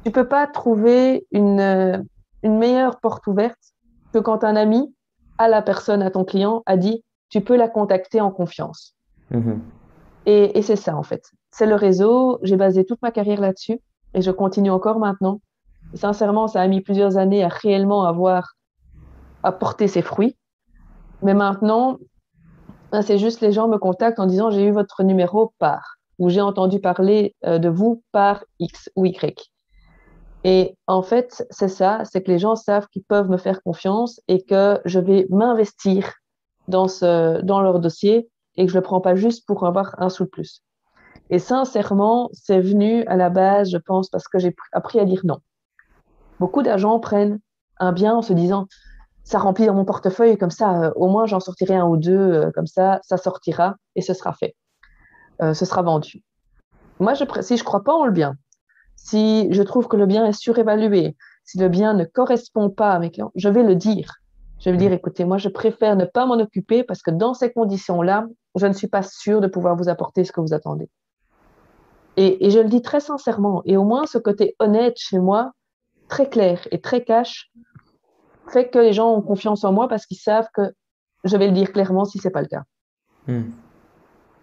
tu peux pas trouver une, une meilleure porte ouverte que quand un ami à la personne, à ton client, a dit tu peux la contacter en confiance. Mm-hmm. Et, et c'est ça, en fait c'est le réseau. J'ai basé toute ma carrière là-dessus et je continue encore maintenant. sincèrement, ça a mis plusieurs années à réellement avoir à ses fruits. Mais maintenant, ben, c'est juste les gens me contactent en disant j'ai eu votre numéro par ou j'ai entendu parler euh, de vous par X ou Y. Et en fait, c'est ça, c'est que les gens savent qu'ils peuvent me faire confiance et que je vais m'investir dans, dans leur dossier et que je ne le prends pas juste pour avoir un sou de plus. Et sincèrement, c'est venu à la base, je pense, parce que j'ai appris à dire non. Beaucoup d'agents prennent un bien en se disant ça remplit dans mon portefeuille, comme ça, euh, au moins j'en sortirai un ou deux, euh, comme ça, ça sortira et ce sera fait. Euh, ce sera vendu. Moi, si je ne crois pas en le bien, si je trouve que le bien est surévalué, si le bien ne correspond pas à mes clients, je vais le dire. Je vais dire, écoutez, moi, je préfère ne pas m'en occuper parce que dans ces conditions-là, je ne suis pas sûre de pouvoir vous apporter ce que vous attendez. Et, je le dis très sincèrement. Et au moins, ce côté honnête chez moi, très clair et très cash, fait que les gens ont confiance en moi parce qu'ils savent que je vais le dire clairement si c'est pas le cas. Hmm.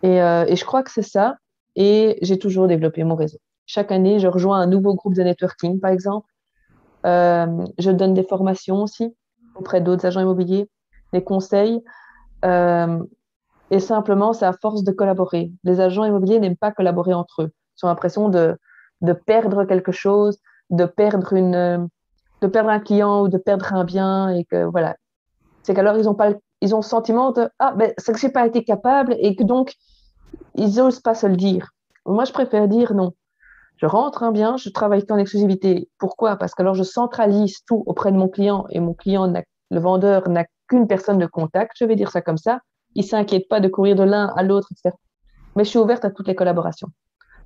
Euh, et, je crois que c'est ça. Et j'ai toujours développé mon réseau. Chaque année, je rejoins un nouveau groupe de networking, par exemple. Euh, je donne des formations aussi auprès d'autres agents immobiliers, des conseils. Euh, et simplement, c'est à force de collaborer. Les agents immobiliers n'aiment pas collaborer entre eux ont l'impression de, de perdre quelque chose, de perdre une, de perdre un client ou de perdre un bien et que voilà. C'est qu'alors ils ont pas, ils ont le sentiment de ah ben c'est que j'ai pas été capable et que donc ils n'osent pas se le dire. Moi je préfère dire non. Je rentre un bien, je travaille en exclusivité. Pourquoi? Parce que alors je centralise tout auprès de mon client et mon client, le vendeur n'a qu'une personne de contact, je vais dire ça comme ça. Il s'inquiète pas de courir de l'un à l'autre, etc. Mais je suis ouverte à toutes les collaborations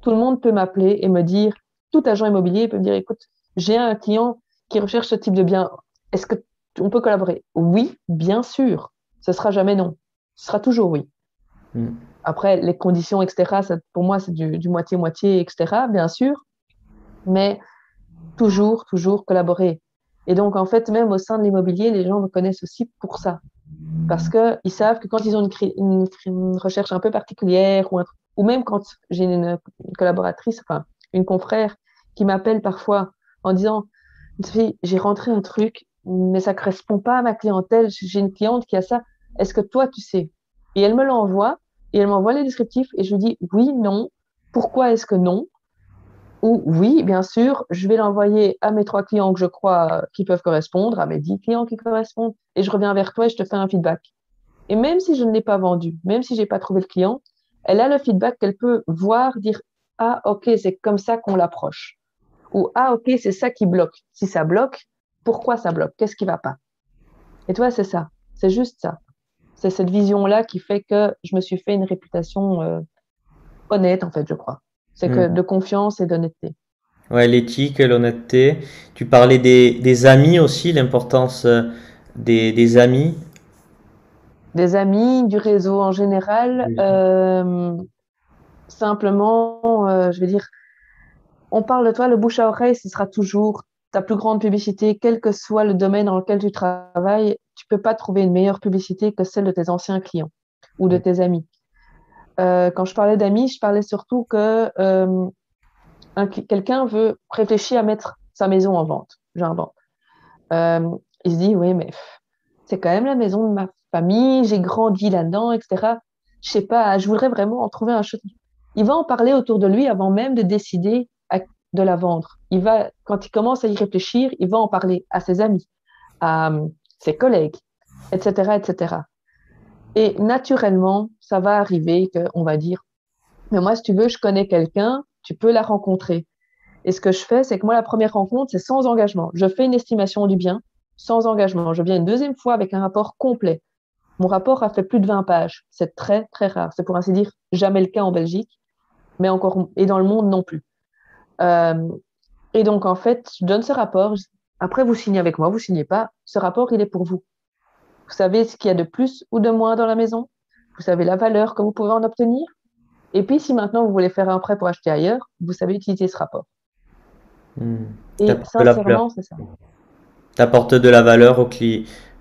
tout le monde peut m'appeler et me dire, tout agent immobilier peut me dire, écoute, j'ai un client qui recherche ce type de bien. Est-ce que on peut collaborer? Oui, bien sûr. Ce sera jamais non. Ce sera toujours oui. Hmm. après, les conditions, etc., ça, pour moi, c'est du moitié-moitié, etc., bien sûr. Mais toujours, toujours collaborer. Et donc, en fait, même au sein de l'immobilier, les gens me connaissent aussi pour ça. Parce qu'ils savent que quand ils ont une, une, recherche un peu particulière, ou, ou même quand j'ai une, collaboratrice, enfin, une confrère qui m'appelle parfois en disant j'ai rentré un truc, mais ça correspond pas à ma clientèle. J'ai une cliente qui a ça. Est-ce que toi, tu sais? Et elle me l'envoie, et elle m'envoie les descriptifs, et je lui dis oui, non. Pourquoi est-ce que non? Ou oui, bien sûr, je vais l'envoyer à mes trois clients que je crois qui peuvent correspondre, à mes dix clients qui correspondent, et je reviens vers toi et je te fais un feedback. Et même si je ne l'ai pas vendu, même si j'ai pas trouvé le client, elle a le feedback qu'elle peut voir, dire ah ok c'est comme ça qu'on l'approche, ou ah ok c'est ça qui bloque. Si ça bloque, pourquoi ça bloque? Qu'est-ce qui va pas Et toi c'est ça, c'est juste ça. C'est cette vision là qui fait que je me suis fait une réputation euh, honnête en fait, je crois. C'est que hmm. de confiance et d'honnêteté. Ouais, l'éthique, l'honnêteté. Tu parlais des, des amis aussi, l'importance euh, des, des, amis. Des amis, du réseau en général. Euh, simplement, euh, je vais dire, on parle de toi, le bouche à oreille, ce sera toujours ta plus grande publicité, quel que soit le domaine dans lequel tu travailles. Tu peux pas trouver une meilleure publicité que celle de tes anciens clients ou de tes amis. Euh, quand je parlais d'amis, je parlais surtout que euh, quelqu'un veut réfléchir à mettre sa maison en vente. J'invente. Euh, il se dit, oui, mais c'est quand même la maison de ma famille, j'ai grandi là-dedans, etc. Je sais pas, je voudrais vraiment en trouver un Il va en parler autour de lui avant même de décider de la vendre. Il va, quand il commence à y réfléchir, il va en parler à ses amis, à ses collègues, etc., etc. Et naturellement, ça va arriver qu'on va dire, mais moi, si tu veux, je connais quelqu'un, tu peux la rencontrer. Et ce que je fais, c'est que moi, la première rencontre, c'est sans engagement. Je fais une estimation du bien sans engagement. Je viens une deuxième fois avec un rapport complet. Mon rapport a fait plus de 20 pages. C'est très, très rare. C'est pour ainsi dire jamais le cas en Belgique, mais encore, et dans le monde non plus. Euh, et donc, en fait, je donne ce rapport. Après, vous signez avec moi, vous signez pas. Ce rapport, il est pour vous. Vous savez ce qu'il y a de plus ou de moins dans la maison. Vous savez la valeur que vous pouvez en obtenir. Et puis, si maintenant vous voulez faire un prêt pour acheter ailleurs, vous savez utiliser ce rapport. Hmm. Et sincèrement, c'est ça. Tu apportes de la valeur au,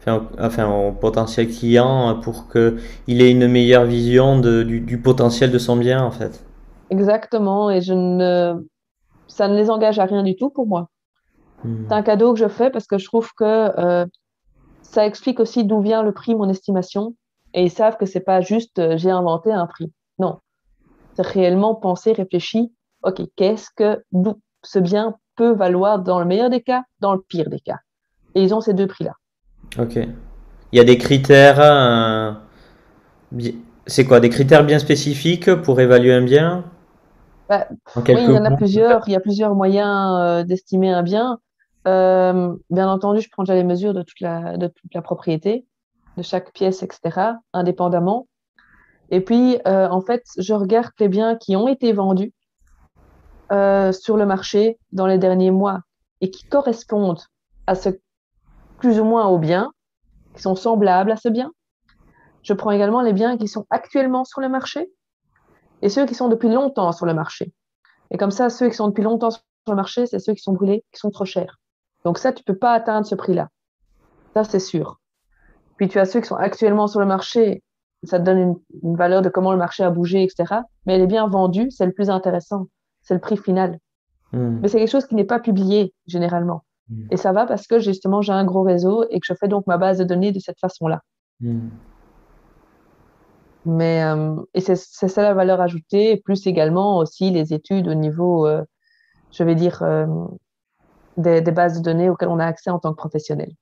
enfin, au potentiel client pour qu'il ait une meilleure vision du, potentiel de son bien, en fait. Exactement. Et je ne, ça ne les engage à rien du tout pour moi. Hmm. C'est un cadeau que je fais parce que je trouve que euh, ça explique aussi d'où vient le prix, mon estimation. Et ils savent que c'est pas juste euh, j'ai inventé un prix. Non. C'est réellement penser, réfléchir. OK, qu'est-ce que ce bien peut valoir dans le meilleur des cas, dans le pire des cas? Et ils ont ces deux prix-là. OK. Il y a des critères. Euh, c'est quoi Des critères bien spécifiques pour évaluer un bien? Bah, Oui, il y en a plusieurs. Il y a plusieurs moyens euh, d'estimer un bien. Euh, bien entendu, je prends déjà les mesures de toute la, de toute la propriété, de chaque pièce, etc., indépendamment. Et puis, en fait, je regarde les biens qui ont été vendus sur le marché dans les derniers mois et qui correspondent à ce plus ou moins aux biens, qui sont semblables à ce bien. Je prends également les biens qui sont actuellement sur le marché et ceux qui sont depuis longtemps sur le marché. Et comme ça, ceux qui sont depuis longtemps sur le marché, c'est ceux qui sont brûlés, qui sont trop chers. Donc ça, tu peux pas atteindre ce prix-là. Ça, c'est sûr. Puis tu as ceux qui sont actuellement sur le marché, ça te donne une, valeur de comment le marché a bougé, etc. Mais elle est bien vendue, c'est le plus intéressant. C'est le prix final. Hmm. Mais c'est quelque chose qui n'est pas publié généralement. Et ça va parce que justement, j'ai un gros réseau et que je fais donc ma base de données de cette façon-là. Hmm. Mais euh, et c'est ça la valeur ajoutée, plus également aussi les études au niveau, euh, je vais dire, euh, des, bases de données auxquelles on a accès en tant que professionnel.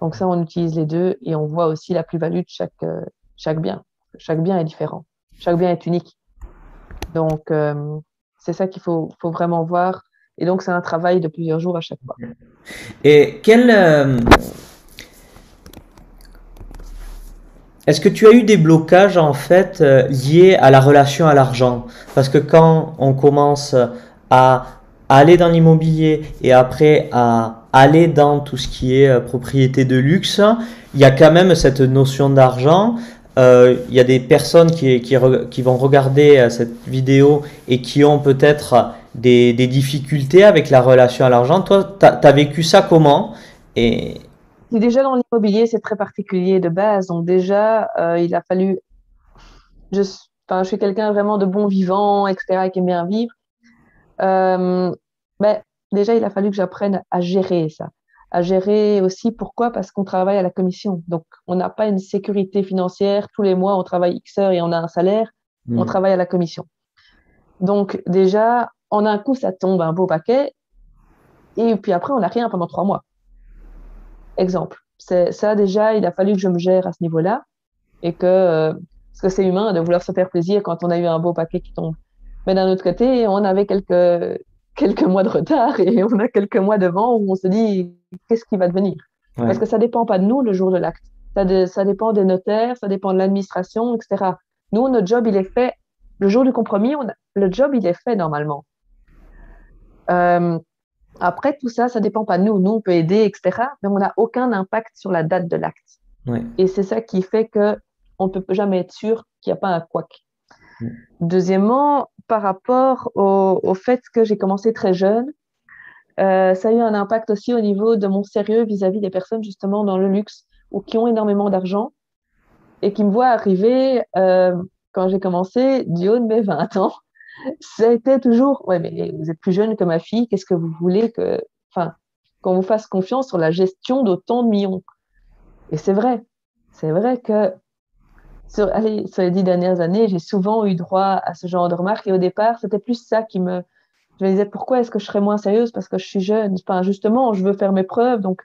Donc ça, on utilise les deux et on voit aussi la plus-value de chaque, chaque bien. Chaque bien est différent. Chaque bien est unique. Donc, c'est ça qu'il faut, faut, vraiment voir. Et donc, c'est un travail de plusieurs jours à chaque fois. Et quel... Euh, est-ce que tu as eu des blocages en fait liés à la relation à l'argent? Parce que quand on commence à aller dans l'immobilier et après à aller dans tout ce qui est euh, propriété de luxe, il y a quand même cette notion d'argent. euh, il y a des personnes qui, qui, vont regarder euh, cette vidéo et qui ont peut-être des, des, difficultés avec la relation à l'argent. Toi, tu as, vécu ça comment? Et... Déjà dans l'immobilier, c'est très particulier de base. Donc déjà, euh, il a fallu... Je, suis quelqu'un vraiment de bon vivant, etc., qui aime bien vivre. Euh, ben, déjà, il a fallu que j'apprenne à gérer ça à gérer aussi. Pourquoi? Parce qu'on travaille à la commission. Donc, on n'a pas une sécurité financière. Tous les mois, on travaille X heures et on a un salaire. On hmm. travaille à la commission. Donc, déjà, en un coup, ça tombe un beau paquet. Et puis après, on n'a rien pendant trois mois. Exemple. C'est ça, déjà, il a fallu que je me gère à ce niveau-là. Et que, euh, parce que c'est humain de vouloir se faire plaisir quand on a eu un beau paquet qui tombe. Mais d'un autre côté, on avait quelques, quelques mois de retard et on a quelques mois devant où on se dit qu'est-ce qui va devenir? Parce que ça dépend pas de nous le jour de l'acte. Ça, ça, dépend des notaires, ça dépend de l'administration, etc. Nous, notre job, il est fait. Le jour du compromis, on le job, il est fait normalement. Euh, après, tout ça, ça dépend pas de nous. Nous, on peut aider, etc. Mais on n'a aucun impact sur la date de l'acte. Et c'est ça qui fait que on peut jamais être sûr qu'il n'y a pas un couac. Deuxièmement, par rapport au, fait que j'ai commencé très jeune, euh, ça a eu un impact aussi au niveau de mon sérieux vis-à-vis des personnes justement dans le luxe ou qui ont énormément d'argent et qui me voient arriver euh, quand j'ai commencé du haut de mes 20 ans. Été toujours, ouais, mais vous êtes plus jeune que ma fille, qu'est-ce que vous voulez que, enfin, qu'on vous fasse confiance sur la gestion d'autant de millions. Et c'est vrai, c'est vrai que sur les dix dernières années, j'ai souvent eu droit à ce genre de remarques. Et au départ, c'était plus ça qui me. Je me disais, pourquoi est-ce que je serais moins sérieuse? Parce que je suis jeune. Enfin, justement, je veux faire mes preuves. Donc,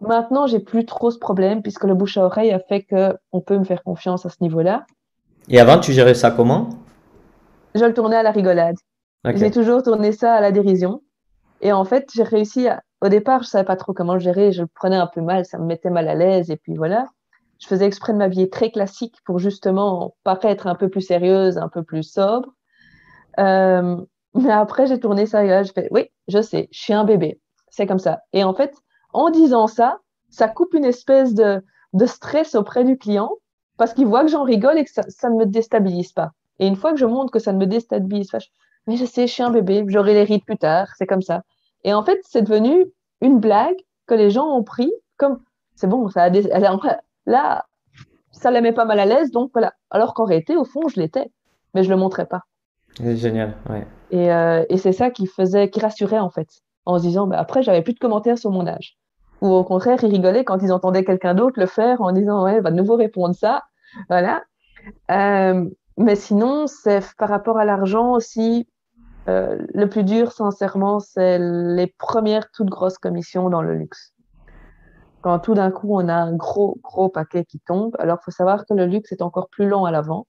maintenant, j'ai plus trop ce problème puisque le bouche à oreille a fait qu'on peut me faire confiance à ce niveau-là. Et avant, tu gérais ça comment? Je le tournais à la rigolade. J'ai toujours tourné ça à la dérision. Et en fait, j'ai réussi à. Au départ, je savais pas trop comment le gérer. Je le prenais un peu mal. Ça me mettait mal à l'aise. Et puis voilà je faisais exprès de m'habiller très classique pour justement paraître un peu plus sérieuse, un peu plus sobre. Euh, mais après, j'ai tourné ça et là, je fais, oui, je sais, je suis un bébé. C'est comme ça. Et en fait, en disant ça, ça coupe une espèce de, de stress auprès du client parce qu'il voit que j'en rigole et que ça, ça, ne me déstabilise pas. Et une fois que je montre que ça ne me déstabilise pas, je, mais je sais, je suis un bébé, j'aurai les rides plus tard, c'est comme ça. Et en fait, c'est devenu une blague que les gens ont pris comme, c'est bon, ça a des, Là, ça la met pas mal à l'aise, donc voilà. Alors qu'en réalité, au fond, je l'étais, mais je le montrais pas. Génial, ouais. Euh, et, c'est ça qui faisait, qui rassurait en fait, en se disant, bah, après, j'avais plus de commentaires sur mon âge. Ou au contraire, ils rigolaient quand ils entendaient quelqu'un d'autre le faire en disant, ouais, va de nouveau répondre ça. Voilà. Euh, mais sinon, c'est par rapport à l'argent aussi, euh, le plus dur, sincèrement, c'est les premières toutes grosses commissions dans le luxe quand tout d'un coup on a un gros, gros paquet qui tombe. Alors, il faut savoir que le luxe est encore plus long à la vente.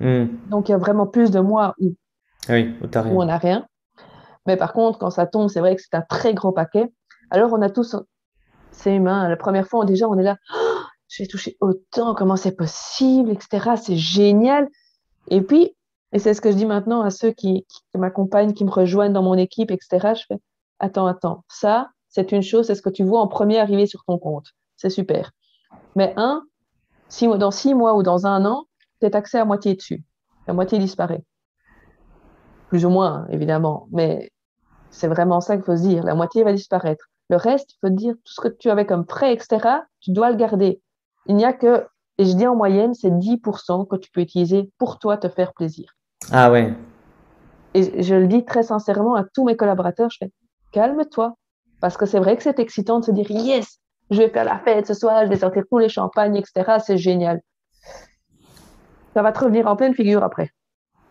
Hmm. Donc, il y a vraiment plus de mois où, oui, où, on n'a rien. Mais par contre, quand ça tombe, c'est vrai que c'est un très gros paquet. Alors, on a tous, c'est humain. La première fois, déjà, on est là, [GASPS] oh, j'ai touché autant, comment c'est possible, etc. C'est génial. Et puis, et c'est ce que je dis maintenant à ceux qui, qui m'accompagnent, qui me rejoignent dans mon équipe, etc. Je fais, attends, attends, ça, c'est une chose, c'est ce que tu vois en premier arriver sur ton compte. C'est super. Mais un, si, dans six mois ou dans un an, tu es taxé à moitié dessus. La moitié disparaît. Plus ou moins, évidemment. Mais c'est vraiment ça qu'il faut se dire. La moitié va disparaître. Le reste, il faut dire tout ce que tu avais comme prêt, etc., tu dois le garder. Il n'y a que, et je dis en moyenne, c'est 10% que tu peux utiliser pour toi te faire plaisir. Ah ouais. Et je le dis très sincèrement à tous mes collaborateurs, je fais, calme-toi, parce que c'est vrai que c'est excitant de se dire yes, je vais faire la fête ce soir, je vais sortir tous les champagnes, etc. C'est génial. Ça va te revenir en pleine figure après.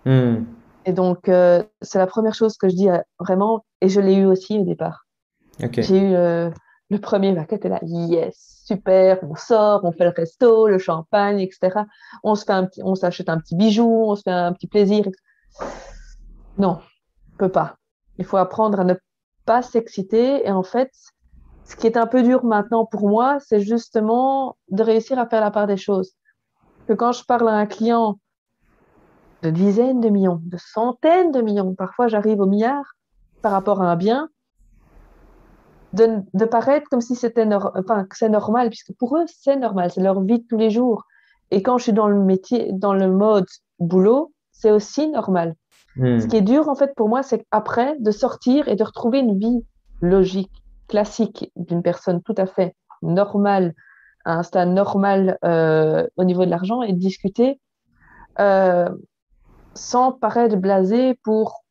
Hmm. Et donc, euh, c'est la première chose que je dis vraiment, et je l'ai eu aussi au départ. J'ai eu euh, le premier vaquette, là, yes, super, on sort, on fait le resto, le champagne, etc. On se fait un petit, on s'achète un petit bijou, on se fait un petit plaisir. Non, on peut pas. Il faut apprendre à ne pas s'exciter. Et en fait, ce qui est un peu dur maintenant pour moi, c'est justement de réussir à faire la part des choses. Que quand je parle à un client de dizaines de millions, de centaines de millions, parfois j'arrive au milliard par rapport à un bien, de, de paraître comme si c'était enfin, c'est normal, puisque pour eux, c'est normal, c'est leur vie de tous les jours. et quand je suis dans le métier, dans le mode boulot, c'est aussi normal. Hmm. Ce qui est dur, en fait, pour moi, c'est après de sortir et de retrouver une vie logique, classique d'une personne tout à fait normale, à un stade normal euh, au niveau de l'argent et de discuter euh, sans paraître blasé pour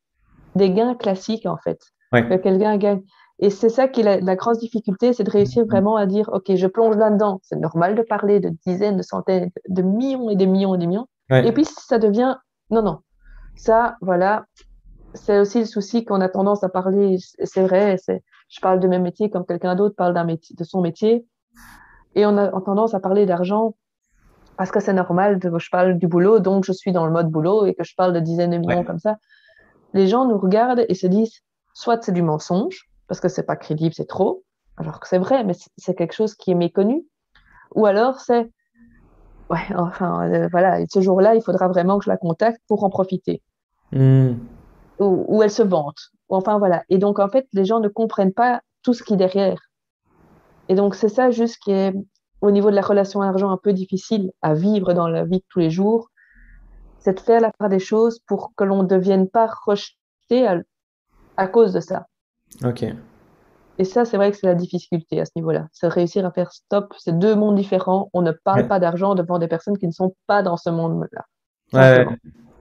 des gains classiques, en fait. Que quelqu'un gagne. Et c'est ça qui est la, grosse difficulté, c'est de réussir vraiment à dire, OK, je plonge là-dedans. C'est normal de parler de dizaines, de centaines, de millions et de millions et de millions. Et puis, ça devient, non, non, ça, voilà, c'est aussi le souci qu'on a tendance à parler, c'est vrai, je parle de mes métiers comme quelqu'un d'autre parle métier, de son métier. Et on a tendance à parler d'argent parce que c'est normal, de, je parle du boulot, donc je suis dans le mode boulot et que je parle de dizaines de millions comme ça. Les gens nous regardent et se disent, soit c'est du mensonge, parce que c'est pas crédible, c'est trop, alors que c'est vrai, mais c'est quelque chose qui est méconnu. Ou alors c'est, ouais, enfin, euh, voilà, ce jour-là, il faudra vraiment que je la contacte pour en profiter. Hmm. Ou, elle se vante. Enfin, voilà. Et donc, en fait, les gens ne comprennent pas tout ce qui est derrière. Et donc, c'est ça juste qui est, au niveau de la relation à l'argent, un peu difficile à vivre dans la vie de tous les jours. C'est de faire la part des choses pour que l'on ne devienne pas rejeté à cause de ça. Ok. Et ça, c'est vrai que c'est la difficulté à ce niveau-là. C'est réussir à faire stop. C'est deux mondes différents. On ne parle pas d'argent devant des personnes qui ne sont pas dans ce monde-là. Ouais,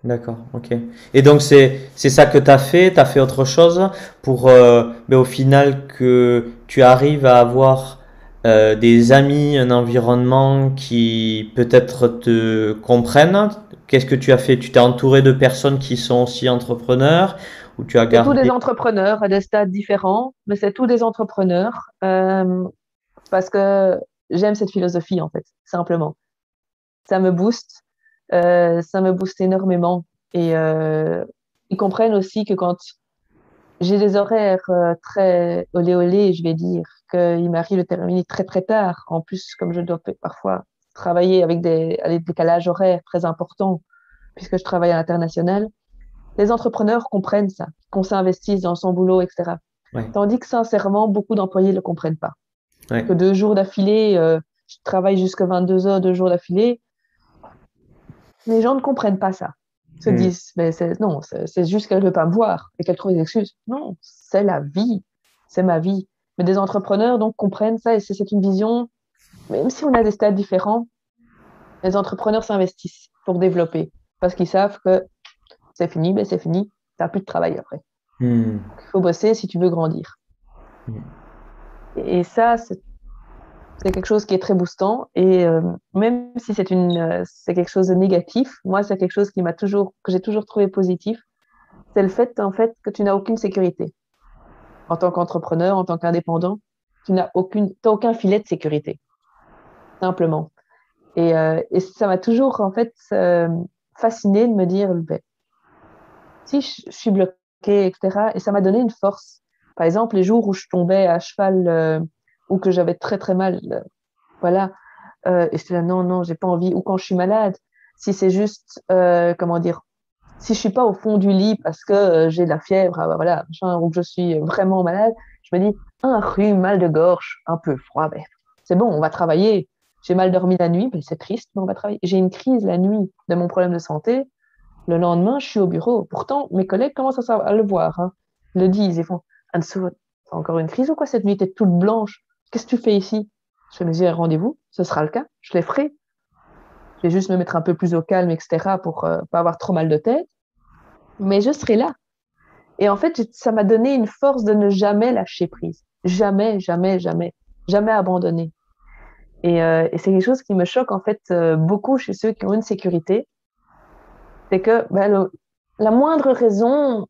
d'accord, ok. Et donc, c'est, c'est ça que tu as fait, tu as fait autre chose pour, euh, mais au final, que tu arrives à avoir euh, des amis, un environnement qui peut-être te comprennent? Qu'est-ce que tu as fait? Tu t'es entouré de personnes qui sont aussi entrepreneurs? Tu as gardé... tous des entrepreneurs à des stades différents, mais c'est tous des entrepreneurs euh, parce que j'aime cette philosophie en fait, simplement. Ça me booste, euh, ça me booste énormément et euh, ils comprennent aussi que quand j'ai des horaires très olé olé, je vais dire qu'il m'arrive de terminer très très tard. En plus, comme je dois parfois travailler avec des, avec des décalages horaires très importants, puisque je travaille à l'international, les entrepreneurs comprennent ça, qu'on s'investisse dans son boulot, etc. Tandis que sincèrement, beaucoup d'employés ne le comprennent pas. Que deux jours d'affilée, euh, je travaille jusqu'à 22 heures, deux jours d'affilée, les gens ne comprennent pas ça. Ils se hmm. disent, mais non, c'est juste qu'elle ne veut pas me voir et qu'elle trouve des excuses. Non, c'est la vie, c'est ma vie. Mais des entrepreneurs donc comprennent ça et c'est une vision, même si on a des stades différents, les entrepreneurs s'investissent pour développer parce qu'ils savent que c'est fini, mais c'est fini, tu n'as plus de travail après. Hmm. Il faut bosser si tu veux grandir. Hmm. Et ça, c'est quelque chose qui est très boostant. Et euh, même si c'est une, euh, c'est quelque chose de négatif, moi, c'est quelque chose qui m'a toujours, que j'ai toujours trouvé positif. C'est le fait, en fait, que tu n'as aucune sécurité. En tant qu'entrepreneur, en tant qu'indépendant, tu n'as aucune, aucun filet de sécurité. Simplement. Et, euh, et ça m'a toujours, en fait, fasciné de me dire, ben, si je, suis bloquée, etc. Et ça m'a donné une force. Par exemple, les jours où je tombais à cheval euh, ou que j'avais très très mal, euh, voilà, euh, et j'étais là, non, non, j'ai pas envie. Ou quand je suis malade, si c'est juste, comment dire, si je suis pas au fond du lit parce que j'ai de la fièvre, ah, bah, voilà, ou que je suis vraiment malade, je me dis, un rhume, mal de gorge, un peu froid, ben, c'est bon, on va travailler. J'ai mal dormi la nuit, ben, c'est triste, mais on va travailler. J'ai une crise la nuit de mon problème de santé, le lendemain, je suis au bureau. Pourtant, mes collègues commencent à, le voir. Hein. le disent. Ils font Anne-Sou, encore une crise ou quoi cette nuit? T'es toute blanche. Qu'est-ce que tu fais ici Je fais mes rendez-vous. Ce sera le cas. Je les ferai. Je vais juste me mettre un peu plus au calme, etc. pour euh, pas avoir trop mal de tête. Mais je serai là. Et en fait, ça m'a donné une force de ne jamais lâcher prise. Jamais, jamais, jamais. Jamais abandonner. Et, euh, c'est quelque chose qui me choque en fait euh, beaucoup chez ceux qui ont une sécurité c'est que ben, la moindre raison,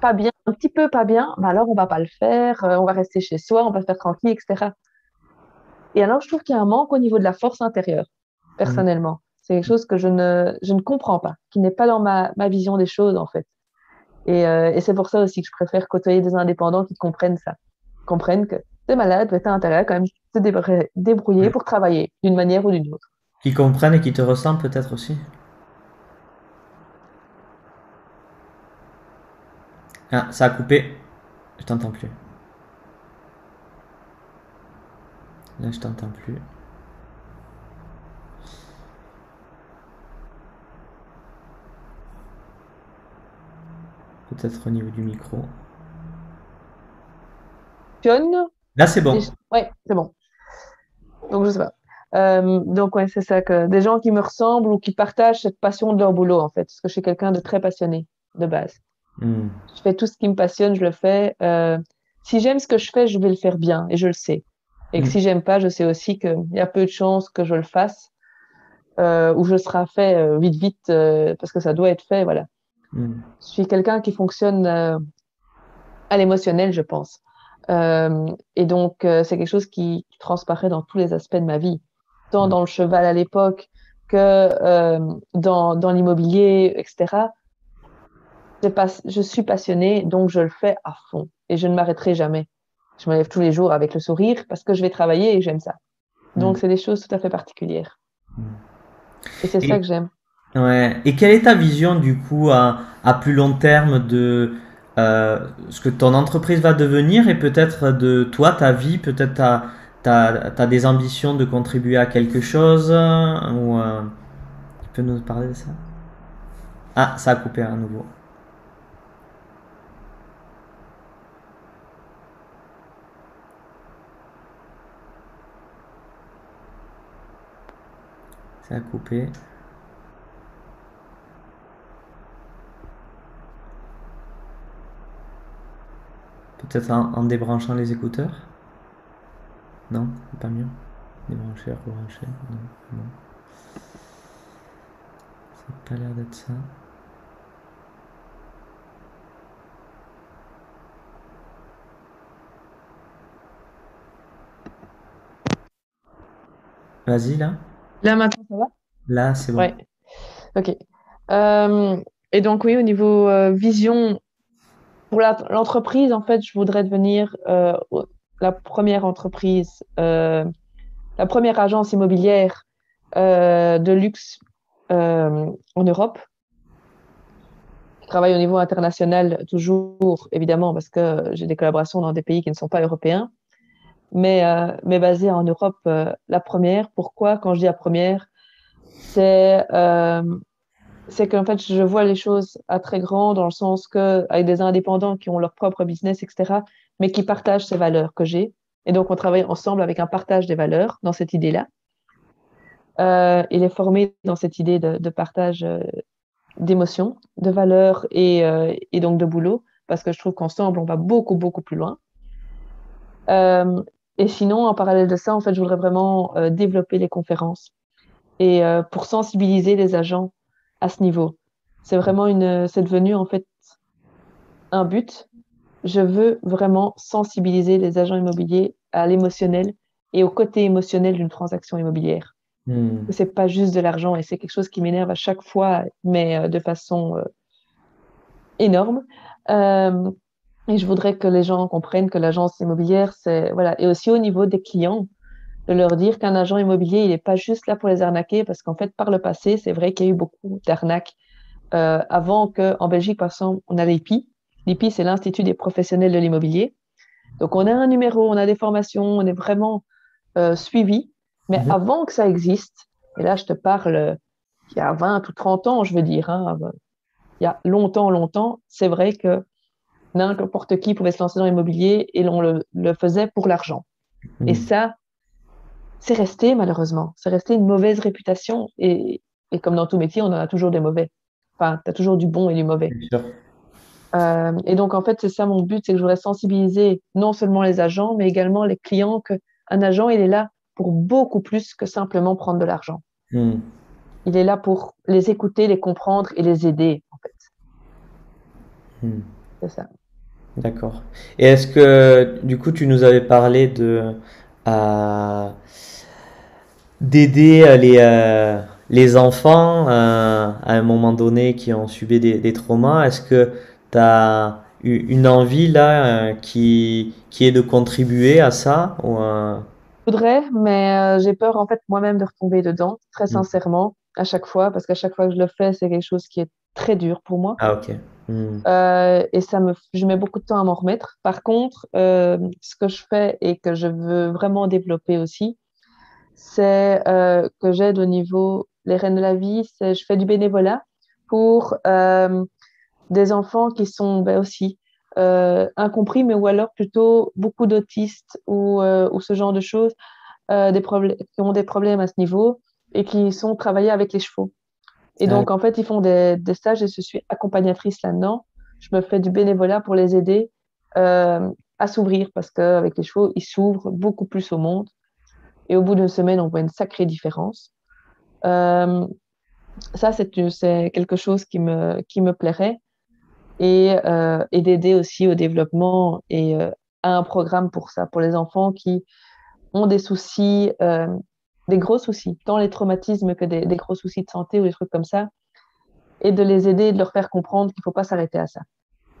pas bien, un petit peu pas bien, ben alors on va pas le faire, euh, on va rester chez soi, on va se faire tranquille, etc. Et alors, je trouve qu'il y a un manque au niveau de la force intérieure, personnellement. C'est quelque chose que je ne, je ne comprends pas, qui n'est pas dans ma, ma, vision des choses, en fait. Et, euh, et c'est pour ça aussi que je préfère côtoyer des indépendants qui comprennent ça, comprennent que tu es malade, tu as intérêt à quand même te débrouiller pour travailler d'une manière ou d'une autre. Qui comprennent et qui te ressemblent peut-être aussi Ah, ça a coupé. Je t'entends plus. Là, je t'entends plus. Peut-être au niveau du micro. Là, c'est bon. Oui, c'est bon. Donc, je sais pas. Euh, donc, ouais, c'est ça que des gens qui me ressemblent ou qui partagent cette passion de leur boulot, en fait, parce que je suis quelqu'un de très passionné de base. Hmm. Je fais tout ce qui me passionne, je le fais. Euh, si j'aime ce que je fais, je vais le faire bien et je le sais. Et que hmm. si j'aime pas, je sais aussi qu'il y a peu de chances que je le fasse euh, ou je sera fait euh, vite, vite, parce que ça doit être fait, voilà. Hmm. Je suis quelqu'un qui fonctionne à l'émotionnel, je pense. et donc, c'est quelque chose qui, transparaît dans tous les aspects de ma vie tant mm. dans le cheval à l'époque que euh, dans, dans l'immobilier, etc. Je suis passionnée, donc je le fais à fond et je ne m'arrêterai jamais. Je me lève tous les jours avec le sourire parce que je vais travailler et j'aime ça. Donc, mm. c'est des choses tout à fait particulières. Mm. Et c'est ça que j'aime. Ouais. Et quelle est ta vision, du coup, à, à plus long terme de euh, ce que ton entreprise va devenir et peut-être de toi, ta vie, peut-être ta, tu as, des ambitions de contribuer à quelque chose ou euh, Tu peux nous parler de ça? Ah, ça a coupé à nouveau. Ça a coupé. Peut-être en débranchant les écouteurs? Non, pas mieux. Débrancher, rebrancher. Non, non. Ça n'a pas l'air d'être ça. Vas-y, là. Là, maintenant, ça va? Là, c'est bon. Ouais. Ok. Euh, et donc, oui, au niveau euh, vision, pour l'entreprise, en fait, je voudrais devenir euh, la première entreprise, la première agence immobilière de luxe en Europe. Je travaille au niveau international toujours, évidemment, parce que j'ai des collaborations dans des pays qui ne sont pas européens, mais, mais basée en Europe, la première. Pourquoi Quand je dis la première, c'est c'est qu'en fait, je vois les choses à très grand dans le sens que, avec des indépendants qui ont leur propre business, etc., mais qui partagent ces valeurs que j'ai. Et donc, on travaille ensemble avec un partage des valeurs dans cette idée-là. Euh, il est formé dans cette idée de, partage euh, d'émotions, de valeurs euh, et, donc de boulot, parce que je trouve qu'ensemble, on va beaucoup, beaucoup plus loin. Euh, et sinon, en parallèle de ça, en fait, je voudrais vraiment développer les conférences et pour sensibiliser les agents à ce niveau. C'est vraiment une, c'est devenu en fait un but je veux vraiment sensibiliser les agents immobiliers à l'émotionnel et au côté émotionnel d'une transaction immobilière. Hmm. C'est pas juste de l'argent et c'est quelque chose qui m'énerve à chaque fois, mais euh, de façon euh, énorme. Euh, et je voudrais que les gens comprennent que l'agence immobilière, c'est voilà, et aussi au niveau des clients, de leur dire qu'un agent immobilier, il n'est pas juste là pour les arnaquer, parce qu'en fait, par le passé, c'est vrai qu'il y a eu beaucoup d'arnaques. avant qu'en Belgique, par exemple, on a l'IPI, L'IPI, c'est l'Institut des professionnels de l'immobilier. Donc, on a un numéro, on a des formations, on est vraiment euh, suivi. Mais mhm. avant que ça existe, et là, je te parle il y a 20 ou 30 ans, je veux dire, hein, il y a longtemps, longtemps, c'est vrai que n'importe qui pouvait se lancer dans l'immobilier et l'on le, faisait pour l'argent. Et mhm. ça, c'est resté malheureusement. C'est resté une mauvaise réputation. Et, et, comme dans tout métier, on en a toujours des mauvais. Enfin, tu as toujours du bon et du mauvais. Euh, et donc, en fait, c'est ça mon but, c'est que je voudrais sensibiliser non seulement les agents, mais également les clients qu'un agent, il est là pour beaucoup plus que simplement prendre de l'argent. Hmm. Il est là pour les écouter, les comprendre et les aider, en fait. Hmm. C'est ça. D'accord. Et est-ce que, du coup, tu nous avais parlé de euh, d'aider les, euh, les enfants à un moment donné qui ont subi des, des traumas Est-ce que tu as une envie là euh, qui, qui est de contribuer à ça ou, Je voudrais, mais euh, j'ai peur en fait moi-même de retomber dedans, très mm. sincèrement, à chaque fois, parce qu'à chaque fois que je le fais, c'est quelque chose qui est très dur pour moi. Ah ok. Mm. Euh, et ça me, je mets beaucoup de temps à m'en remettre. Par contre, ce que je fais et que je veux vraiment développer aussi, c'est que j'aide au niveau les reines de la vie. Je fais du bénévolat pour des enfants qui sont ben, aussi incompris, mais ou alors plutôt beaucoup d'autistes ou, ou, ce genre de choses, qui ont des problèmes à ce niveau et qui sont travaillés avec les chevaux. Et donc, en fait, ils font des, des stages et je suis accompagnatrice là-dedans. Je me fais du bénévolat pour les aider euh, à s'ouvrir parce qu'avec les chevaux, ils s'ouvrent beaucoup plus au monde. Et au bout d'une semaine, on voit une sacrée différence. Euh, ça, c'est quelque chose qui me, qui me plairait. Et, euh, et d'aider aussi au développement et à un programme pour ça, pour les enfants qui ont des soucis des gros soucis, tant les traumatismes que des, gros soucis de santé ou des trucs comme ça, et de les aider et de leur faire comprendre qu'il ne faut pas s'arrêter à ça.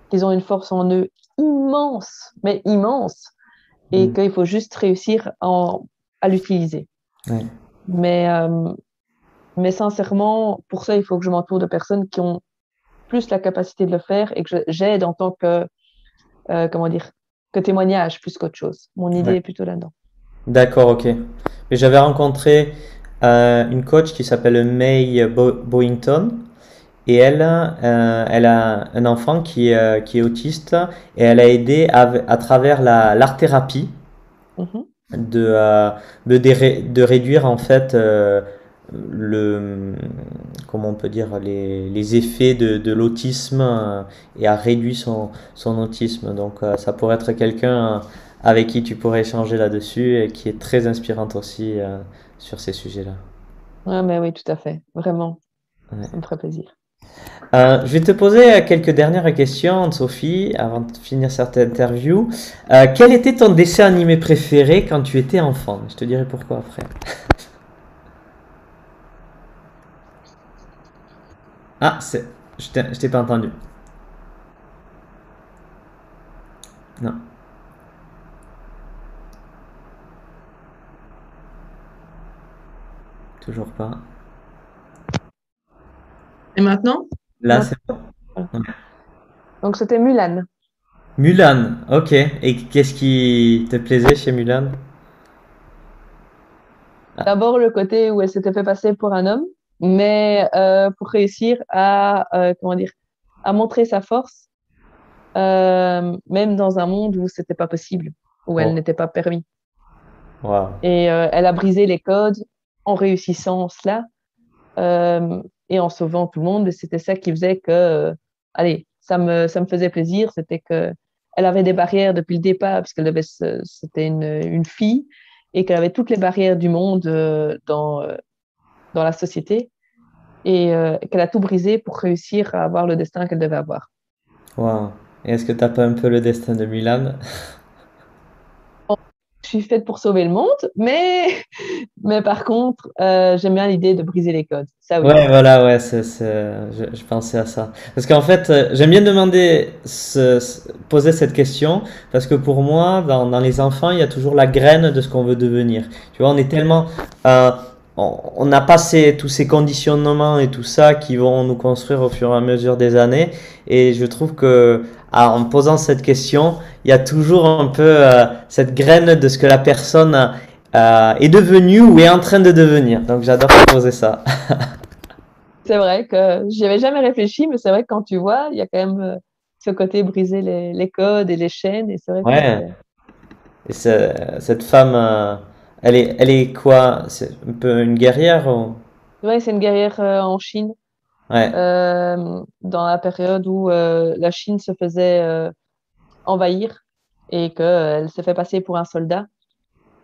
Qu'ils ont une force en eux immense, mais immense, et mm. qu'il faut juste réussir à l'utiliser. Mais, euh, mais sincèrement, pour ça, il faut que je m'entoure de personnes qui ont plus la capacité de le faire et que j'aide en tant que, euh, comment dire, que témoignage plus qu'autre chose. Mon idée est plutôt là-dedans. D'accord, ok. Mais j'avais rencontré euh, une coach qui s'appelle May Boyington. Et elle, euh, elle a un enfant qui, euh, qui est autiste et elle a aidé à, travers l'art-thérapie mm-hmm. de, de, de, réduire en fait le comment on peut dire les, les effets de, de l'autisme et à réduire son, son autisme. Donc ça pourrait être quelqu'un avec qui tu pourrais échanger là-dessus et qui est très inspirante aussi euh, sur ces sujets-là. Ouais, mais oui, tout à fait, vraiment. Ça me ferait plaisir. Euh, je vais te poser quelques dernières questions, Sophie, avant de finir cette interview. Euh, quel était ton dessin animé préféré quand tu étais enfant? Je te dirai pourquoi après. [LAUGHS] ah, je t'ai pas entendu. Non. Toujours pas. Et maintenant? Là, c'est bon. Donc, c'était Mulan. Mulan, ok. Et qu'est-ce qui te plaisait chez Mulan? D'abord, le côté où elle s'était fait passer pour un homme, mais euh, pour réussir à, euh, comment dire, à montrer sa force, euh, même dans un monde où c'était pas possible, où elle oh. n'était pas permis. Et elle a brisé les codes, en réussissant cela euh, et en sauvant tout le monde. C'était ça qui faisait que, euh, allez, ça me, ça me faisait plaisir. C'était que elle avait des barrières depuis le départ, parce qu'elle c'était une, une, fille et qu'elle avait toutes les barrières du monde euh, dans, dans la société et qu'elle a tout brisé pour réussir à avoir le destin qu'elle devait avoir. Wow. Et est-ce que tu n'as pas un peu le destin de Milan? [LAUGHS] je suis faite pour sauver le monde, mais, [LAUGHS] mais par contre, euh, j'aime bien l'idée de briser les codes. Ça, Ouais, voilà, ouais, je, pensais à ça. Parce qu'en fait, euh, j'aime bien demander, poser cette question, parce que pour moi, dans, dans, les enfants, il y a toujours la graine de ce qu'on veut devenir. Tu vois, on est tellement... Euh, on a passé tous ces conditionnements et tout ça qui vont nous construire au fur et à mesure des années. Et je trouve que en posant cette question, il y a toujours un peu euh, cette graine de ce que la personne euh, est devenue ou est en train de devenir. Donc j'adore poser ça. [LAUGHS] c'est vrai que j'y avais jamais réfléchi, mais c'est vrai que quand tu vois, il y a quand même euh, ce côté briser les, les, codes et les chaînes. Et c'est vrai ouais. Et cette femme, elle, est, elle est quoi? C'est un peu une guerrière ou... Ouais, c'est une guerrière en Chine. Euh, dans la période où euh, la Chine se faisait euh, envahir et qu'elle s'est fait passer pour un soldat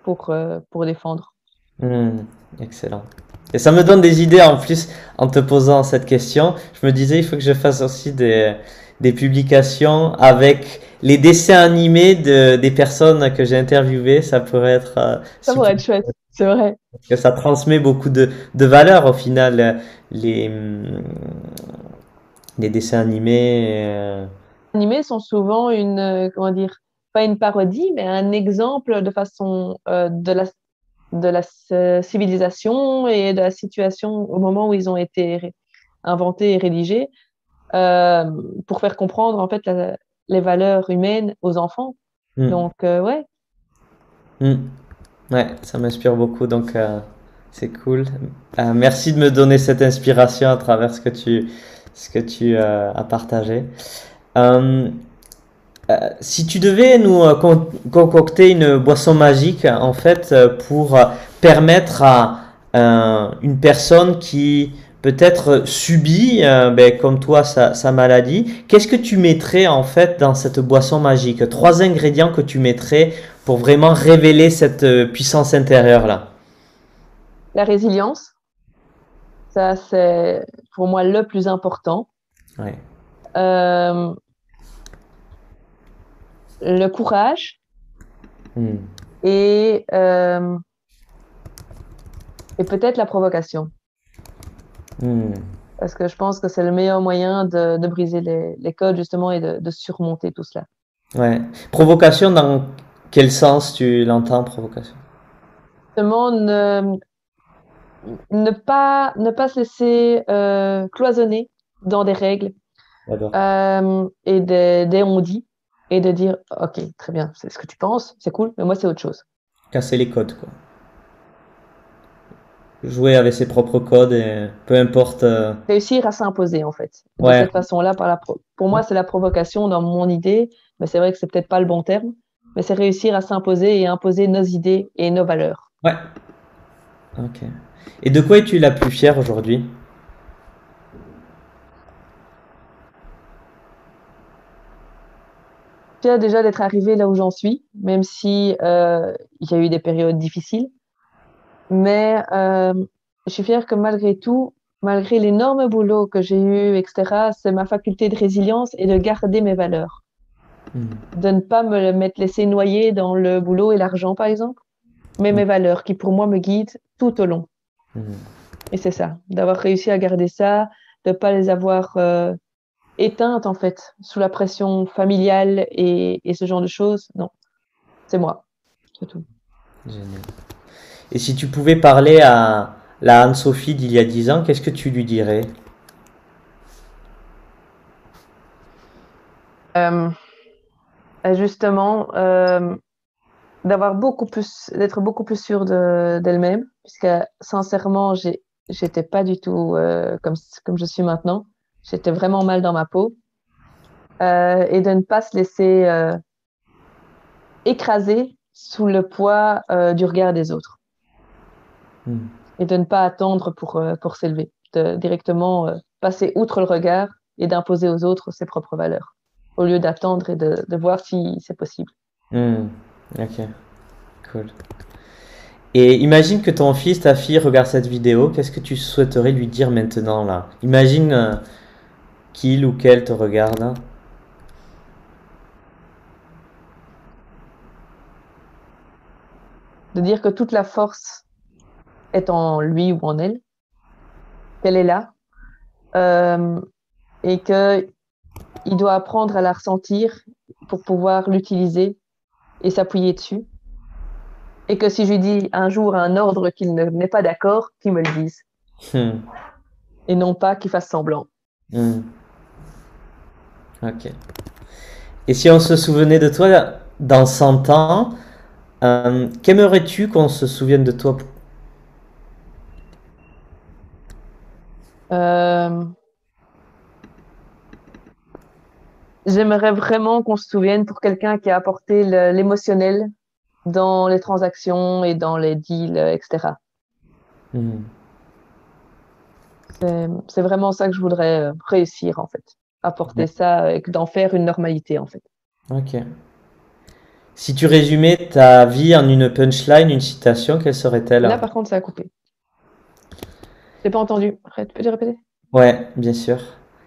pour, pour défendre. Hmm, excellent. Et ça me donne des idées en plus en te posant cette question. Je me disais, il faut que je fasse aussi des, des publications avec les dessins animés de, des personnes que j'ai interviewées. Ça pourrait être. ça pourrait être chouette. C'est vrai. Parce que ça transmet beaucoup de, de valeurs au final, les, les dessins animés. Euh. Les animés sont souvent une, euh, comment dire, pas une parodie, mais un exemple de façon euh, de la, de la civilisation et de la situation au moment où ils ont été inventés et rédigés pour faire comprendre en fait les valeurs humaines aux enfants. Hmm. Donc, ouais. Hmm. Ouais, ça m'inspire beaucoup, donc euh, c'est cool. Euh, merci de me donner cette inspiration à travers ce que tu, ce que tu as partagé. si tu devais nous concocter une boisson magique, en fait, pour permettre à une personne qui peut-être subit, euh, ben, comme toi, sa, maladie, qu'est-ce que tu mettrais en fait dans cette boisson magique? Trois ingrédients que tu mettrais pour vraiment révéler cette euh, puissance intérieure-là La résilience. Ça, c'est pour moi le plus important. Euh, le courage. Hmm. Et, et peut-être la provocation. Hmm. Parce que je pense que c'est le meilleur moyen de, de briser les, les, codes, justement, et de, de, surmonter tout cela. Ouais. Provocation, dans quel sens tu l'entends, provocation? Justement, ne, ne, pas, ne pas se laisser euh, cloisonner dans des règles euh, et des, des on-dit, et de dire Ok, très bien, c'est ce que tu penses, c'est cool, mais moi, c'est autre chose. Casser les codes, quoi jouer avec ses propres codes et peu importe. Euh, Réussir à s'imposer en fait. De cette façon-là, par la pour moi, c'est la provocation dans mon idée, mais c'est vrai que c'est peut-être pas le bon terme, mais c'est réussir à s'imposer et imposer nos idées et nos valeurs. Ouais. Ok. Et de quoi es-tu la plus fière aujourd'hui? Fière déjà d'être arrivée là où j'en suis, même si euh, il y a eu des périodes difficiles. Mais euh, je suis fière que malgré tout, malgré l'énorme boulot que j'ai eu, etc., c'est ma faculté de résilience et de garder mes valeurs. Hmm. De ne pas me mettre laisser noyer dans le boulot et l'argent, par exemple, mais mes valeurs qui, pour moi, me guident tout au long. Hmm. Et c'est ça, d'avoir réussi à garder ça, de ne pas les avoir euh, éteintes, en fait, sous la pression familiale et, et ce genre de choses. Non, c'est moi, c'est tout. Génial. Et si tu pouvais parler à la Anne-Sophie d'il y a 10 ans, qu'est-ce que tu lui dirais? Euh, Justement, euh, d'avoir beaucoup plus, d'être beaucoup plus sûre d'elle-même, puisque sincèrement, j'étais pas du tout euh, comme, comme je suis maintenant. J'étais vraiment mal dans ma peau. et de ne pas se laisser écraser sous le poids du regard des autres. Hmm. Et de ne pas attendre pour, euh, pour s'élever, de directement euh, passer outre le regard et d'imposer aux autres ses propres valeurs, au lieu d'attendre et de, de, voir si c'est possible. Hmm. Ok, cool. Et imagine que ton fils, ta fille regarde cette vidéo, qu'est-ce que tu souhaiterais lui dire maintenant là? Imagine euh, qu'il ou qu'elle te regarde. Hein. De dire que toute la force est en lui ou en elle, qu'elle est là, euh, et que il doit apprendre à la ressentir pour pouvoir l'utiliser et s'appuyer dessus. Et que si je lui dis un jour un ordre qu'il n'est pas d'accord, qu'il me le dise. Hmm. Et non pas qu'il fasse semblant. Hmm. Ok. Et si on se souvenait de toi dans 100 ans, euh, qu'aimerais-tu qu'on se souvienne de toi Euh, j'aimerais vraiment qu'on se souvienne pour quelqu'un qui a apporté l'émotionnel dans les transactions et dans les deals, etc. Hmm. C'est vraiment ça que je voudrais euh, réussir, en fait. Apporter ça et d'en faire une normalité, en fait. Ok. Si tu résumais ta vie en une punchline, une citation, quelle serait-elle? Là, par contre, ça a coupé. J'ai pas entendu. Peux-tu répéter? Ouais, bien sûr.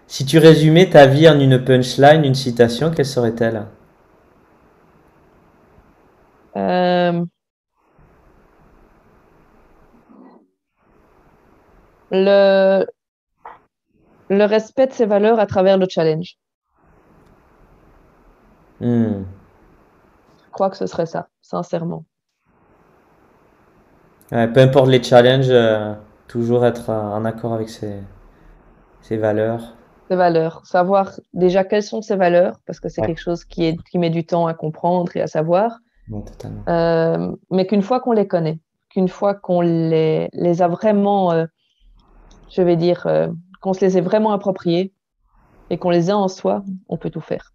Si tu résumais ta vie en une punchline, une citation, quelle serait-elle? Euh, le... le respect de ses valeurs à travers le challenge. Hmm. Je crois que ce serait ça, sincèrement. peu importe les challenges, euh, toujours être en accord avec ses, ses valeurs. Ses valeurs. Savoir déjà quelles sont ses valeurs, parce que c'est quelque chose qui, est, qui met du temps à comprendre et à savoir. Euh, mais qu'une fois qu'on les connaît, qu'une fois qu'on les, les a vraiment, euh, je vais dire, euh, qu'on se les est vraiment appropriées, et qu'on les a en soi, on peut tout faire.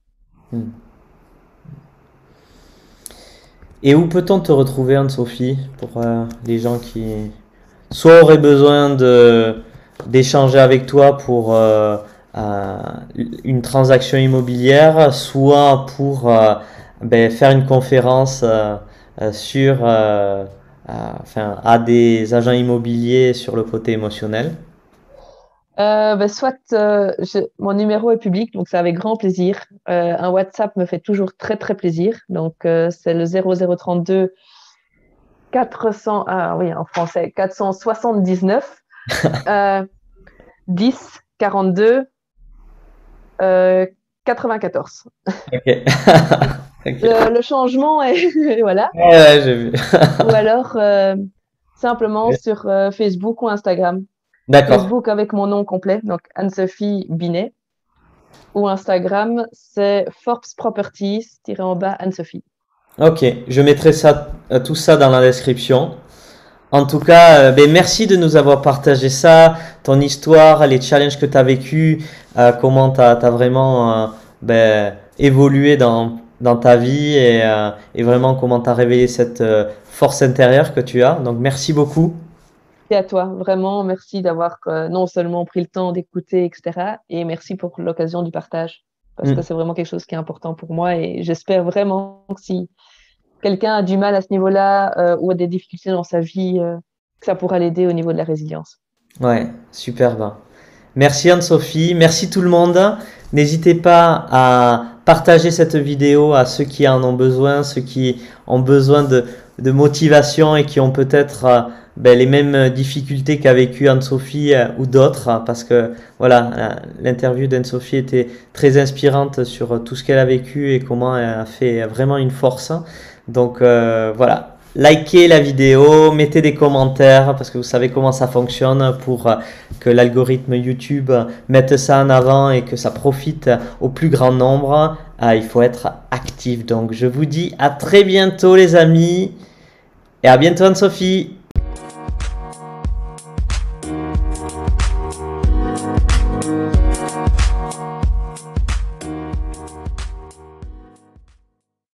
Hmm. Et où peut-on te retrouver, Anne-Sophie, pour euh, les gens qui soit auraient besoin d'échanger avec toi pour euh, euh, une transaction immobilière, soit pour ben, faire une conférence sur, enfin, à des agents immobiliers sur le côté émotionnel euh, ben, soit euh, mon numéro est public, donc c'est avec grand plaisir. Euh, un WhatsApp me fait toujours très très plaisir, donc c'est le 0032 400, ah oui en français 479 10 42 94. Le, changement est [LAUGHS] voilà. Ouais, j'ai vu. ou alors simplement sur Facebook ou Instagram. D'accord. Facebook avec mon nom complet, donc Anne-Sophie Binet. Ou Instagram, c'est Forbes Properties, tiré en bas Anne-Sophie. Ok, je mettrai ça, euh, tout ça dans la description. En tout cas, euh, ben, merci de nous avoir partagé ça, ton histoire, les challenges que tu as vécu, euh, comment tu as, vraiment ben, évolué dans, dans ta vie et, et vraiment comment tu as réveillé cette force intérieure que tu as. Donc merci beaucoup à toi, vraiment. Merci d'avoir non seulement pris le temps d'écouter, etc. Et merci pour l'occasion du partage. Parce mm. que c'est vraiment quelque chose qui est important pour moi. Et j'espère vraiment que si quelqu'un a du mal à ce niveau-là euh, ou a des difficultés dans sa vie, euh, que ça pourra l'aider au niveau de la résilience. Ouais, superbe. Merci Anne-Sophie. Merci tout le monde. N'hésitez pas à partager cette vidéo à ceux qui en ont besoin, ceux qui ont besoin de, de motivation et qui ont peut-être ben, les mêmes difficultés qu'a vécu Anne-Sophie euh, ou d'autres, hein, parce que voilà, euh, l'interview d'Anne-Sophie était très inspirante sur tout ce qu'elle a vécu et comment elle a fait vraiment une force. Donc euh, voilà, likez la vidéo, mettez des commentaires parce que vous savez comment ça fonctionne pour que l'algorithme YouTube mette ça en avant et que ça profite au plus grand nombre. il faut être actif. Donc je vous dis à très bientôt les amis et à bientôt Anne-Sophie.